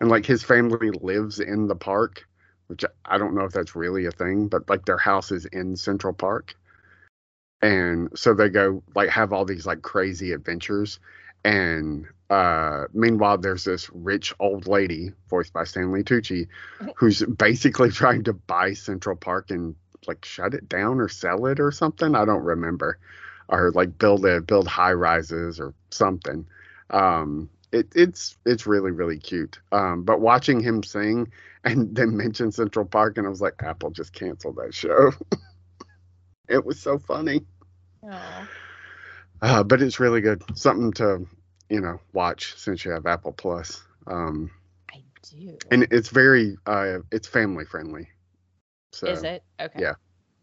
and like his family lives in the park, which I don't know if that's really a thing, but like their house is in Central Park, and so they go like have all these like crazy adventures, and uh, meanwhile there's this rich old lady voiced by Stanley Tucci, [LAUGHS] who's basically trying to buy Central Park and like shut it down or sell it or something. I don't remember or like build a build high rises or something. Um, it, it's it's really really cute. Um, but watching him sing and [LAUGHS] then mention Central Park, and I was like, Apple just canceled that show. [LAUGHS] it was so funny, uh, but it's really good. Something to you know watch since you have Apple Plus. Um, I do. and it's very uh, it's family friendly. So Is it? Okay. yeah.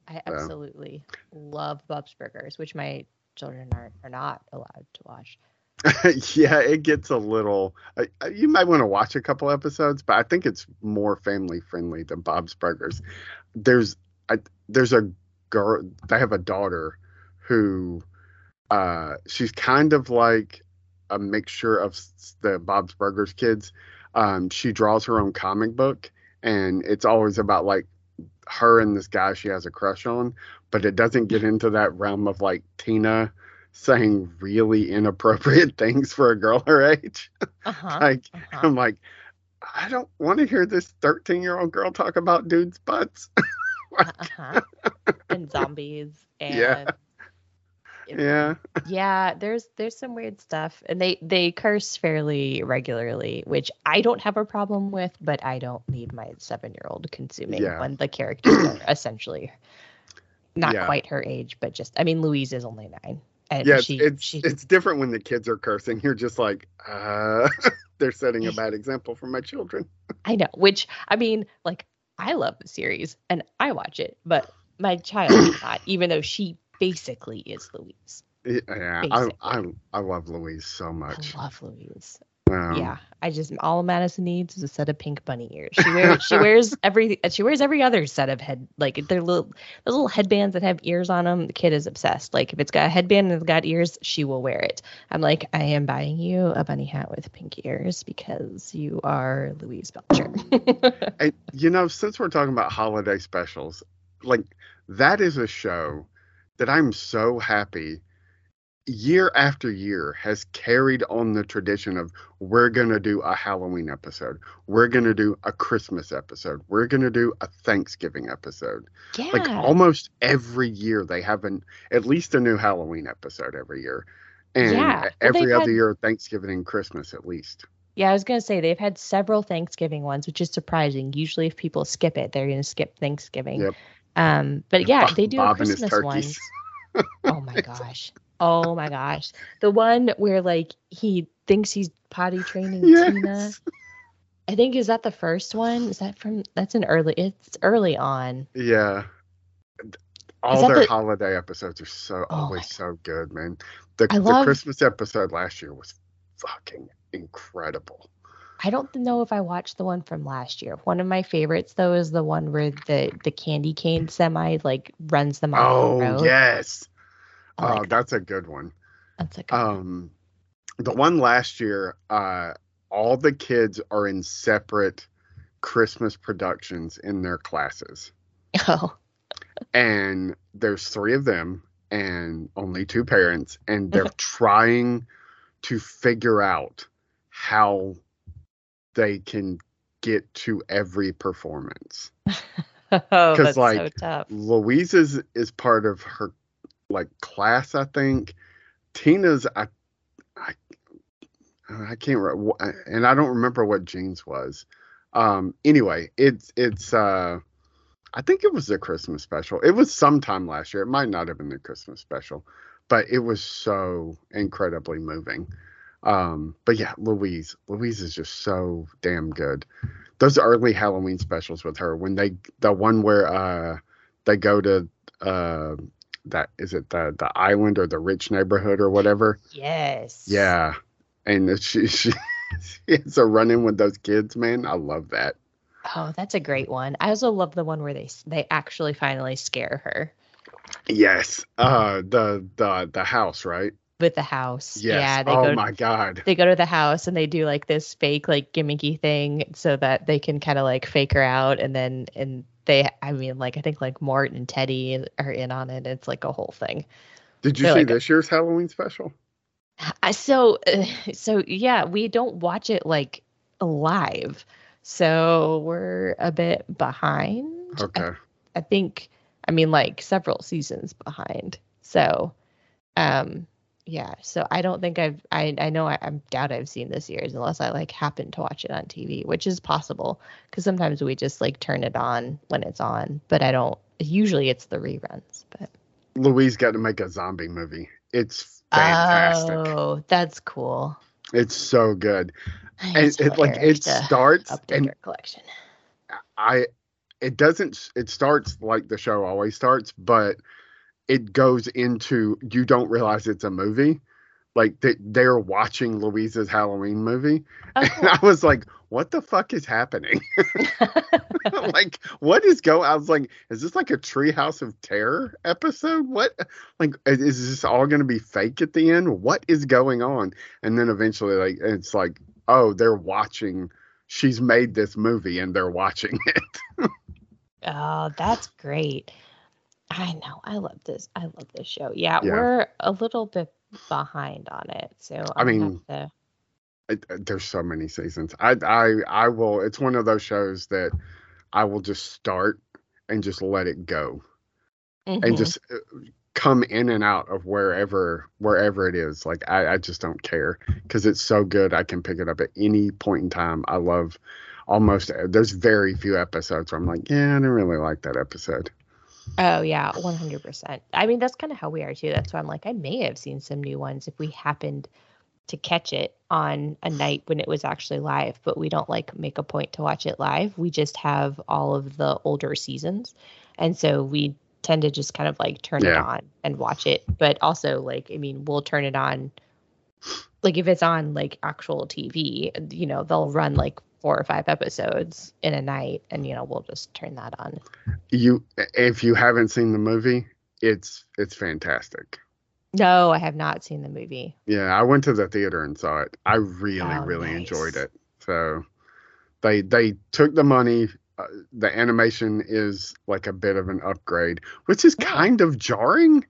I So. absolutely love Bob's Burgers, which my children are, are not allowed to watch. [LAUGHS] yeah, it gets a little. Uh, you might want to watch a couple episodes, but I think it's more family friendly than Bob's Burgers. There's, I, there's a girl. They have a daughter who, uh, she's kind of like a mixture of the Bob's Burgers kids. Um, she draws her own comic book, and it's always about like her and this guy she has a crush on, but it doesn't get into that realm of like Tina saying really inappropriate [LAUGHS] things for a girl her age. Uh-huh. [LAUGHS] Like uh-huh. I'm like, I don't want to hear this 13 year old girl talk about dudes' butts. [LAUGHS] uh-huh. and zombies and Yeah. Yeah, [LAUGHS] yeah there's there's some weird stuff and they they curse fairly regularly which i don't have a problem with but i don't need my seven year old consuming Yeah. when the characters are [CLEARS THROAT] essentially not Yeah. quite her age but just i mean louise is only nine and yeah. It's she, it's, she it's different when the kids are cursing. You're just like, uh, [LAUGHS] they're setting a [LAUGHS] bad example for my children. i know which i mean like i love the series and i watch it but my child [CLEARS THROAT] not even though she basically is louise Yeah, I, I I love Louise so much. i love louise Um, yeah, I just all Madison needs is a set of pink bunny ears. She [LAUGHS] wears she wears every she wears every other set of head like they're little those little headbands that have ears on them. The kid is obsessed. Like if it's got a headband and it's got ears, she will wear it. I'm like, I am buying you a bunny hat with pink ears because you are Louise Belcher. [LAUGHS] And, you know, since we're talking about holiday specials, like that is a show that I'm so happy year after year has carried on the tradition of we're going to do a Halloween episode. We're going to do a Christmas episode. We're going to do a Thanksgiving episode. yeah, Like almost every year they have an at least a new Halloween episode every year. And Yeah. Every other had- year Thanksgiving and Christmas at least. yeah. I was gonna say they've had several Thanksgiving ones, which is surprising. Usually, if people skip it, they're gonna skip Thanksgiving. Yep. Um, but yeah, Bob- they do Bob a Christmas ones. Oh my [LAUGHS] gosh. Oh my gosh. The one where like he thinks he's potty training [LAUGHS] Tina. I think is that the first one? Is that from that's an early it's early on. Yeah. All their the- holiday episodes are so Oh always so good, man. The love- Christmas episode last year was fucking incredible. I don't know if I watched the one from last year. One of my favorites though is the one where the the candy cane semi like runs them off Oh the road. yes. Oh, like that's a good one. That's a good one. Um, the one last year, uh, all the kids are in separate Christmas productions in their classes, [LAUGHS] Oh, and there's three of them and only two parents, and they're [LAUGHS] trying to figure out how they can get to every performance. [LAUGHS] oh, 'Cause, that's so like, tough. Louise is, part of her like class, I think. Tina's, I, I, I can't, re- and I don't remember what Gene's was. Um, anyway, it's it's. uh I think it was the Christmas special. It was sometime last year. It might not have been the Christmas special, but it was so incredibly moving. Um, but yeah, Louise, Louise is just so damn good. Those early Halloween specials with her, when they the one where uh they go to uh that is it the the island or the rich neighborhood or whatever. Yes. Yeah, and [LAUGHS] she she she has a run in with those kids. Man, I love that. Oh, that's a great one. I also love the one where they they actually finally scare her Yes, uh, the the the house, right? With the house. Yes. Yeah, they oh go my god. they go to the house and they do like this fake like gimmicky thing so that they can kind of like fake her out and then and they I mean like I think like Mort and Teddy are in on it. It's like a whole thing. Did you they're see like- this year's Halloween special? I, so so yeah, we don't watch it like live. So we're a bit behind. I Okay. I think I mean like several seasons behind. So um yeah, so I don't think I've I I know I, I doubt I've seen this year's unless I like happen to watch it on TV, which is possible because sometimes we just like turn it on when it's on, but I don't usually it's the reruns, but Louise got to make a zombie movie. It's fantastic. Oh, that's cool. It's so good. And it like Eric it starts and your collection. I it doesn't it starts like the show always starts, but it goes into you don't realize it's a movie. Like they, they're watching Louise's Halloween movie. Oh, And I was like, what the fuck is happening? [LAUGHS] [LAUGHS] like, what is going I was like, is this like a Treehouse of Terror episode? What like is- is this all gonna be fake at the end? What is going on? And then eventually like it's like, oh, they're watching she's made this movie and they're watching [LAUGHS] it. Oh, that's great. I know. I love this. I love this show. Yeah, Yeah. we're a little bit behind on it. So I I'll mean, to, it, uh, there's so many seasons. I I I will. It's one of those shows that I will just start and just let it go and Mhm. just uh, come in and out of wherever wherever it is. Like I I just don't care because it's so good. I can pick it up at any point in time. I love almost. There's very few episodes where I'm like, yeah, I didn't really like that episode. Oh yeah, one hundred percent. I mean, that's kind of how we are too. That's why I'm like, I may have seen some new ones if we happened to catch it on a night when it was actually live, but we don't like make a point to watch it live. We just have all of the older seasons, and so we tend to just kind of like turn it on and watch it. But also, like, I mean, we'll turn it on. Like if it's on like actual TV, you know, they'll run like four or five episodes in a night, and you know, we'll just turn that on. You if you haven't seen the movie, it's it's fantastic. No, I have not seen the movie. Yeah, I went to the theater and saw it. I really, Oh, really nice. enjoyed it. So they they took the money. Uh, the animation is like a bit of an upgrade, which is Yeah. kind of jarring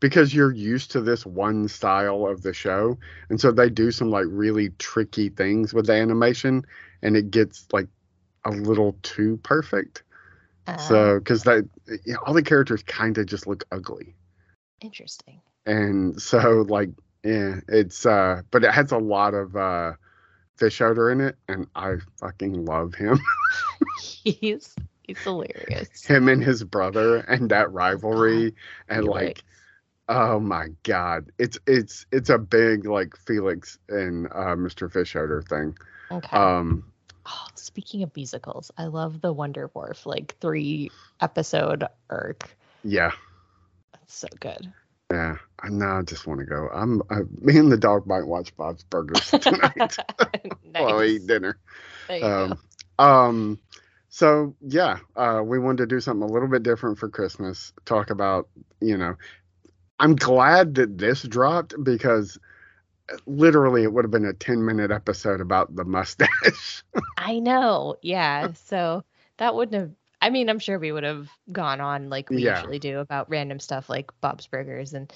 because you're used to this one style of the show, and so they do some like really tricky things with the animation, and it gets like a little too perfect. Uh, So because that you know, all the characters kind of just look ugly. Interesting. and so like yeah it's uh but it has a lot of uh Fischoeder in it and i fucking love him. [LAUGHS] He's he's hilarious. him and his brother and that rivalry and like oh my god. It's it's it's a big like felix and uh mr Fischoeder thing Okay. um oh, speaking of musicals, I love the Wonder Wharf like three episode arc. yeah That's so good. Yeah, I now I just want to go. I'm I, me and the dog might watch Bob's Burgers [LAUGHS] tonight [LAUGHS] nice. while we eat dinner. Um, um, so yeah, uh, we wanted to do something a little bit different for Christmas. Talk about, you know, I'm glad that this dropped because literally it would have been a 10 minute episode about the mustache. [LAUGHS] I know. Yeah. So that wouldn't have. I mean, I'm sure we would have gone on like we Yeah. usually do about random stuff like Bob's Burgers and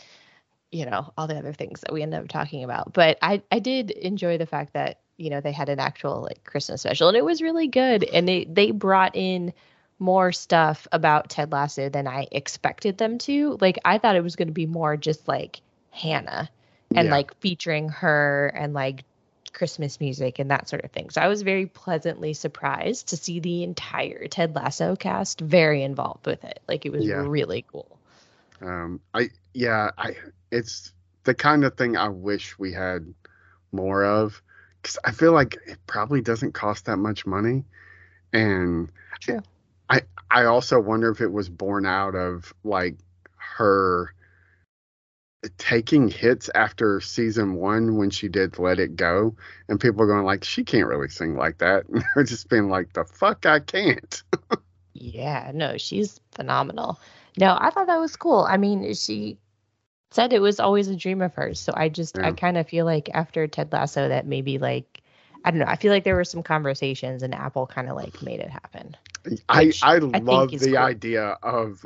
you know all the other things that we end up talking about. But I I did enjoy the fact that you know they had an actual like Christmas special and it was really good and they they brought in more stuff about Ted Lasso than I expected them to. Like I thought it was going to be more just like Hannah and Yeah. like featuring her and like Christmas music and that sort of thing. So I was very pleasantly surprised to see the entire Ted Lasso cast very involved with it. Like it was Yeah. really cool. Um, I yeah, I it's the kind of thing I wish we had more of because I feel like it probably doesn't cost that much money, and True. I I also wonder if it was born out of like her taking hits after season one when she did Let It Go, and people going like she can't really sing like that, [LAUGHS] and just being like the fuck I can't. Yeah, no, she's phenomenal. No, I thought that was cool. I mean, she said it was always a dream of hers. So I just, I kind of feel like after Ted Lasso, that maybe like, I don't know. I feel like there were some conversations and Apple kind of like made it happen. I Which I love the cool. idea of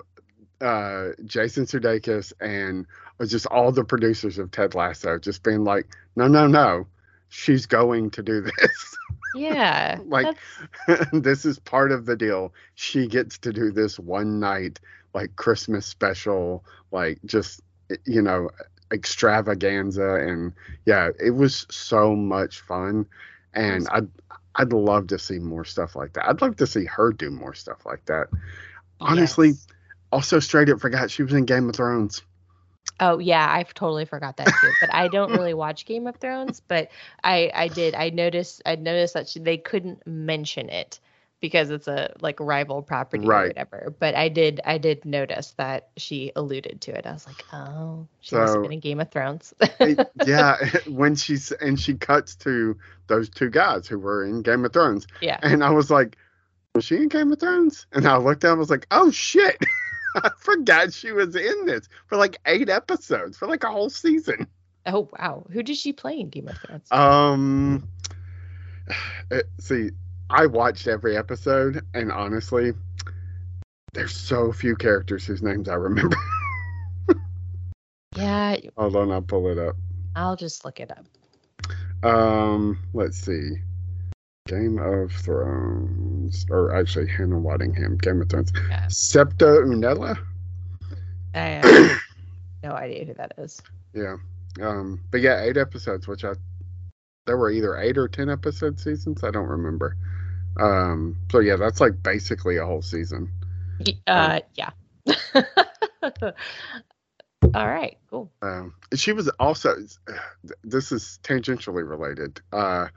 uh, Jason Sudeikis and just all the producers of Ted Lasso just being like, no, no, no, she's going to do this. Yeah. [LAUGHS] Like- [LAUGHS] this is part of the deal. She gets to do this one night, like Christmas special, like just you know extravaganza, and yeah, it was so much fun, and I'd I'd love to see more stuff like that. I'd love to see her do more stuff like that. Honestly, yes. Also, straight up forgot she was in Game of Thrones. Oh yeah, I totally forgot that too. But I don't really [LAUGHS] watch Game of Thrones, but I I did. I noticed I noticed that she, they couldn't mention it because it's a like rival property or Right. whatever. But I did I did notice that she alluded to it. I was like, oh, she must So- have been in Game of Thrones. It- [LAUGHS] yeah, [LAUGHS] when she's and she cuts to those two guys who were in Game of Thrones, yeah. and I was like, "Was she in Game of Thrones?" And I looked down, I was like, "Oh shit." [LAUGHS] I forgot she was in this for like eight episodes for like a whole season. Oh wow. Who did she play in Game of Thrones? Um, [SIGHS] see, I watched every episode, and honestly, there's so few characters whose names I remember. [LAUGHS] yeah, Hold on, I'll pull it up. I'll just look it up. Um, let's see. Game of Thrones, or actually Hannah Waddingham, Game of Thrones. Yeah. Septa Unella. I have [COUGHS] no idea who that is. Yeah. Um, but yeah, eight episodes, which I there were either eight or ten episode seasons. I don't remember. Um, so yeah, that's like basically a whole season. Y- Uh, yeah. [LAUGHS] All right, cool. Um, she was also. This is tangentially related. Uh,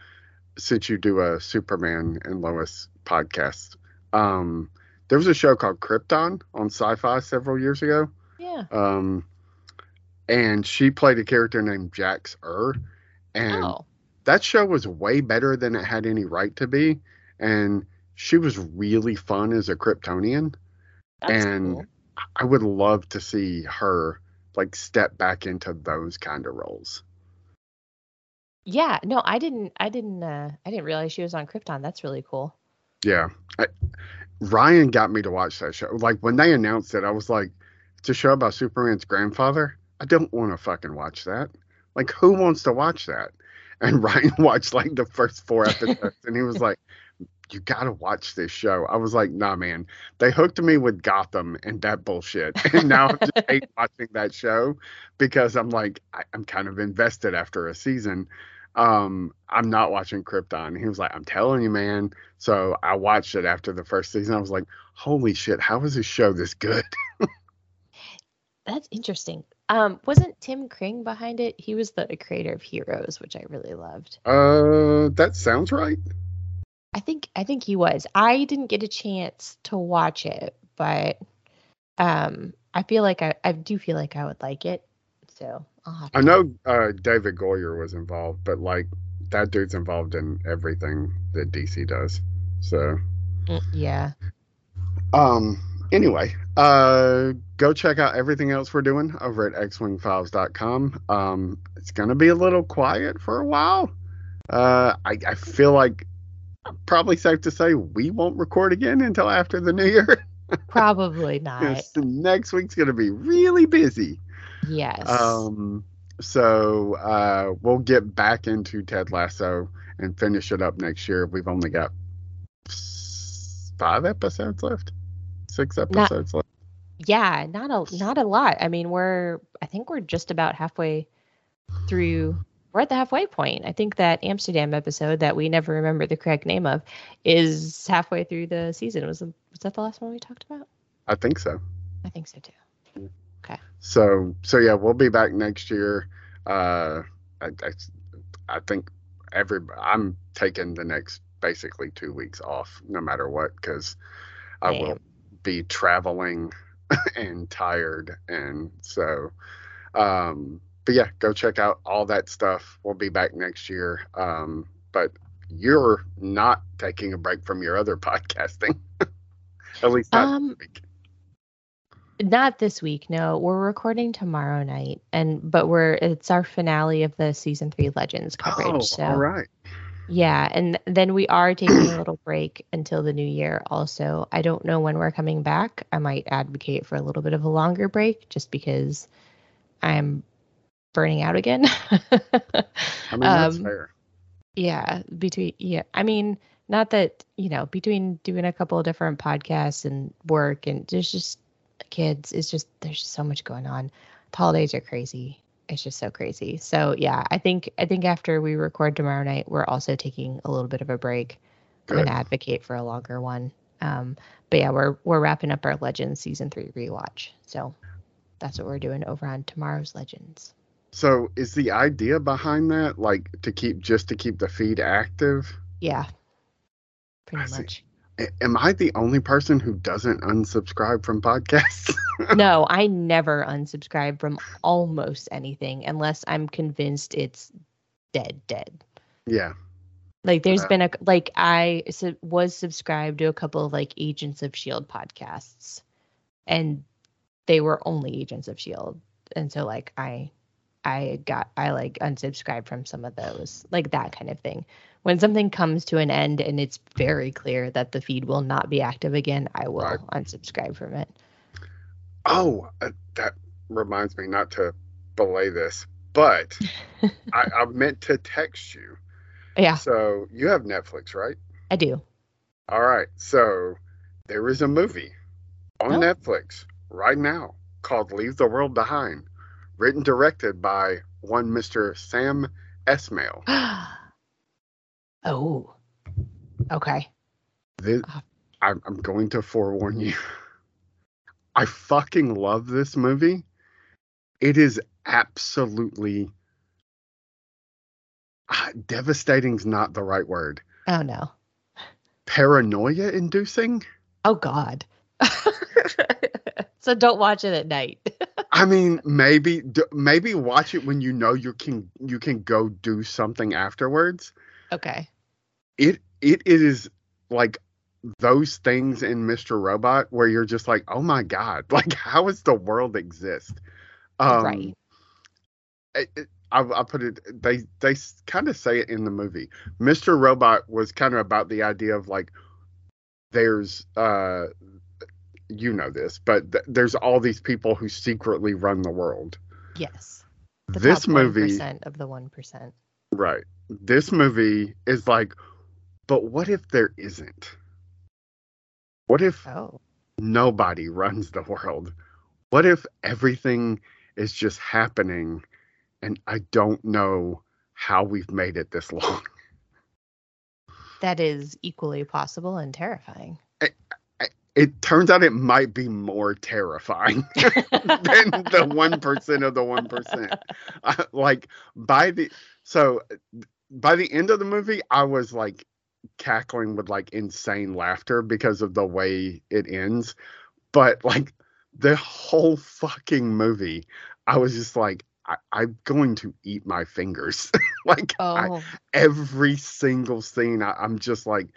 since you do a Superman and Lois podcast, um, there was a show called Krypton on Sci-Fi several years ago. Yeah. Um, and she played a character named Jax Ur, and oh, that show was way better than it had any right to be. And she was really fun as a Kryptonian. that's and- cool. I would love to see her like step back into those kind of roles. Yeah, no, I didn't. I didn't. Uh, I didn't realize she was on Krypton. That's really cool. Yeah. I, Ryan got me to watch that show. Like when they announced it, I was like, it's a show about Superman's grandfather. I don't want to fucking watch that. Like, who wants to watch that? And [LAUGHS] Ryan watched like the first four episodes and he was like, you got to watch this show. I was like, nah, man. They hooked me with Gotham and that bullshit. [LAUGHS] And now I just hate [LAUGHS] watching that show because I'm like, I, I'm kind of invested after a season. Um, I'm not watching Krypton. He was like, I'm telling you, man. So I watched it after the first season. I was like, holy shit, how is this show this good? That's interesting. Um, wasn't Tim Kring behind it? He was the creator of Heroes, which I really loved. Uh, that sounds right. I think I think he was. I didn't get a chance to watch it, but um, I feel like I, I do feel like I would like it. So I know uh, David Goyer was involved, but like that dude's involved in everything that DC does. So mm, yeah. Um. Anyway, uh, go check out everything else we're doing over at xwingfiles.com. Um, it's gonna be a little quiet for a while. Uh, I, I feel like probably safe to say we won't record again until after the new year. [LAUGHS] Probably not. next week's gonna be really busy. Yes. Um. So uh, we'll get back into Ted Lasso and finish it up next year. We've only got five episodes left, six episodes not, left. Yeah, not a not a lot. I mean, we're I think we're just about halfway through. We're at the halfway point. I think that Amsterdam episode that we never remember the correct name of is halfway through the season. Was was that the last one we talked about? I think so. I think so too. Okay. So so yeah, we'll be back next year. Uh, I, I, I think every I'm taking the next basically two weeks off, no matter what, because I will be traveling [LAUGHS] and tired, and so. Um, but yeah, go check out all that stuff. We'll be back next year. Um, but you're not taking a break from your other [LAUGHS] podcasting, [LAUGHS] at least not um, week. Not this week. No, we're recording tomorrow night, and but we're it's our finale of the season three Legends coverage. Oh, so all right. Yeah, and then we are taking a little break until the new year. Also, I don't know when we're coming back. I might advocate for a little bit of a longer break, just because I'm burning out again. [LAUGHS] I mean, that's um, fair. Yeah, between yeah, I mean, not that you know, between doing a couple of different podcasts and work, and there's just kids it's just there's just so much going on. The holidays are crazy. It's just so crazy. So yeah i think i think after we record tomorrow night we're also taking a little bit of a break. Good. i'm gonna advocate for a longer one. Um but yeah we're we're wrapping up our legends season three rewatch. So that's what we're doing over on tomorrow's legends. So is the idea behind that like to keep just to keep the feed active? Yeah. Pretty much am I the only person who doesn't unsubscribe from podcasts? [LAUGHS] no, I never unsubscribe from almost anything unless I'm convinced it's dead, dead. Yeah. Like there's uh, been a like I su- was subscribed to a couple of like Agents of Shield podcasts, and they were only Agents of Shield, and so like I, I got I like unsubscribed from some of those, like that kind of thing when something comes to an end and it's very clear that the feed will not be active again, I will right. unsubscribe from it. Oh, uh, that reminds me not to belay this, but [LAUGHS] I, I meant to text you. Yeah. So you have Netflix, right? I do. All right. So there is a movie on oh. Netflix right now called Leave the World Behind, written directed by one Mr. Sam Esmail. [GASPS] [GASPS] Oh, okay. This, uh, I'm, I'm going to forewarn you. [LAUGHS] I fucking love this movie. It is absolutely uh, devastating's not the right word. Oh no. Paranoia inducing? Oh god. [LAUGHS] so don't watch it at night. [LAUGHS] I mean, maybe maybe watch it when you know you can you can go do something afterwards. Okay it it is like those things in Mr. Robot where you're just like, oh my god, [LAUGHS] like how does the world exist? Um, right. It, it, I, I put it. They they kind of say it in the movie. Mr. Robot was kind of about the idea of like, there's uh, you know this, but th- there's all these people who secretly run the world. Yes. The this movie of the one percent. Right. This movie is like but what if there isn't? What if oh. nobody runs the world? What if everything is just happening and I don't know how we've made it this [LAUGHS] long? That is equally possible and terrifying. It, it turns out it might be more terrifying [LAUGHS] than the 1% of the 1%. [LAUGHS] Uh, like by the so by the end of the movie I was like cackling with like insane laughter because of the way it ends. But like the whole fucking movie, I was just like, I, I'm going to eat my fingers. [LAUGHS] like I, Oh, every single scene, I, I'm just like,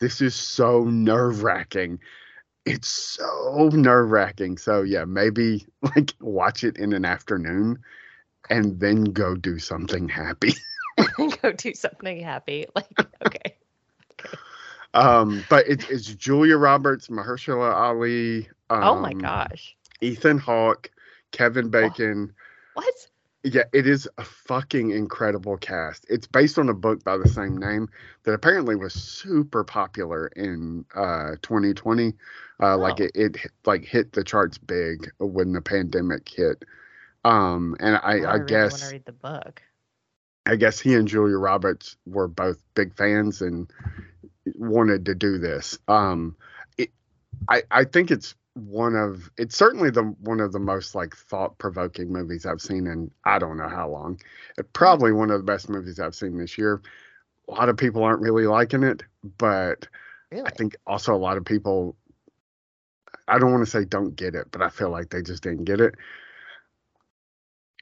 this is so nerve wracking. It's so nerve wracking. So yeah, maybe [LAUGHS] like watch it in an afternoon and then go do something happy. [LAUGHS] go do something happy. Like, okay. Um, but it, it's Julia Roberts, Mahershala Ali. Um, oh my gosh. Ethan Hawke, Kevin Bacon. What? Yeah, it is a fucking incredible cast. It's based on a book by the same name that apparently was super popular in uh 2020. Uh like Oh. it, it hit- like hit the charts big when the pandemic hit. Um and I, Oh, I, really want guess to read the book. I guess he and Julia Roberts were both big fans and wanted to do this. Um, it, I I think it's one of it's certainly the one of the most like thought provoking movies I've seen in I don't know how long. It, probably one of the best movies I've seen this year. A lot of people aren't really liking it, but Really? I think also a lot of people. I don't want to say don't get it, but I feel like they just didn't get it.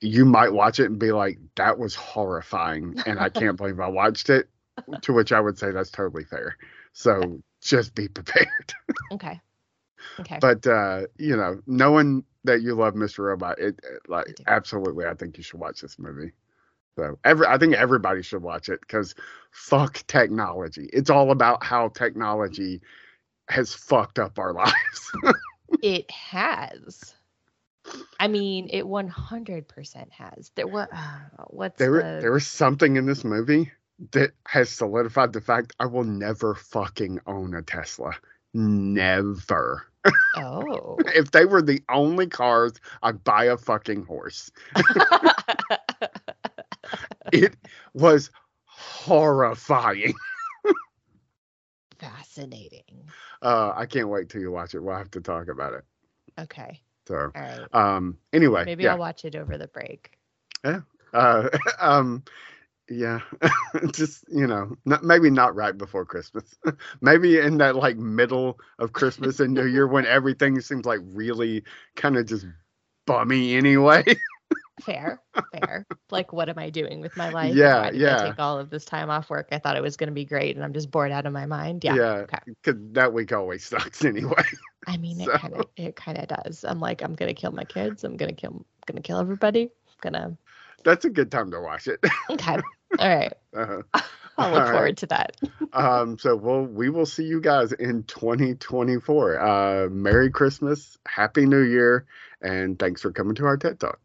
You might watch it and be like, "That was horrifying," and I can't [LAUGHS] believe I watched it. To which I would say that's totally fair. So just be prepared. [LAUGHS] Okay. Okay. but uh, you know, knowing that you love Mr. Robot, it, it I like do. absolutely, I think you should watch this movie. So every, I think everybody should watch it because fuck technology. It's all about how technology has fucked up our [LAUGHS] lives. it has. I mean, it 100% has. There what uh, what's there, the there was something in this movie that has solidified the fact I will never fucking own a Tesla. Never. Oh. [LAUGHS] If they were the only cars, I'd buy a fucking horse. [LAUGHS] It was horrifying. [LAUGHS] Fascinating. Uh, I can't wait till you watch it. We'll have to talk about it. Okay. So, right. um, anyway, Maybe yeah, I'll watch it over the break. uh, um, yeah, [LAUGHS] just you know, not, maybe not right before Christmas. [LAUGHS] maybe in that like middle of Christmas and New Year when [LAUGHS] everything seems like really kind of just bummy anyway. Fair. Fair. like what am I doing with my life? Yeah, yeah. I take all of this time off work. I thought it was going to be great and I'm just bored out of my mind. Yeah. Yeah. Okay. 'Cause that week always sucks anyway. I mean, it kind of it kind of does. I'm like I'm going to kill my kids. I'm going to kill going to kill everybody. I'm going to That's a good time to watch it. Okay. All right. [LAUGHS] Uh, [LAUGHS] I'll look All right. forward to that. [LAUGHS] um, so we'll we will see you guys in 2024. Uh, Merry Christmas, Happy New Year, and thanks for coming to our TED Talk.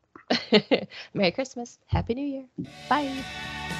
Merry Christmas. Happy New Year. Bye.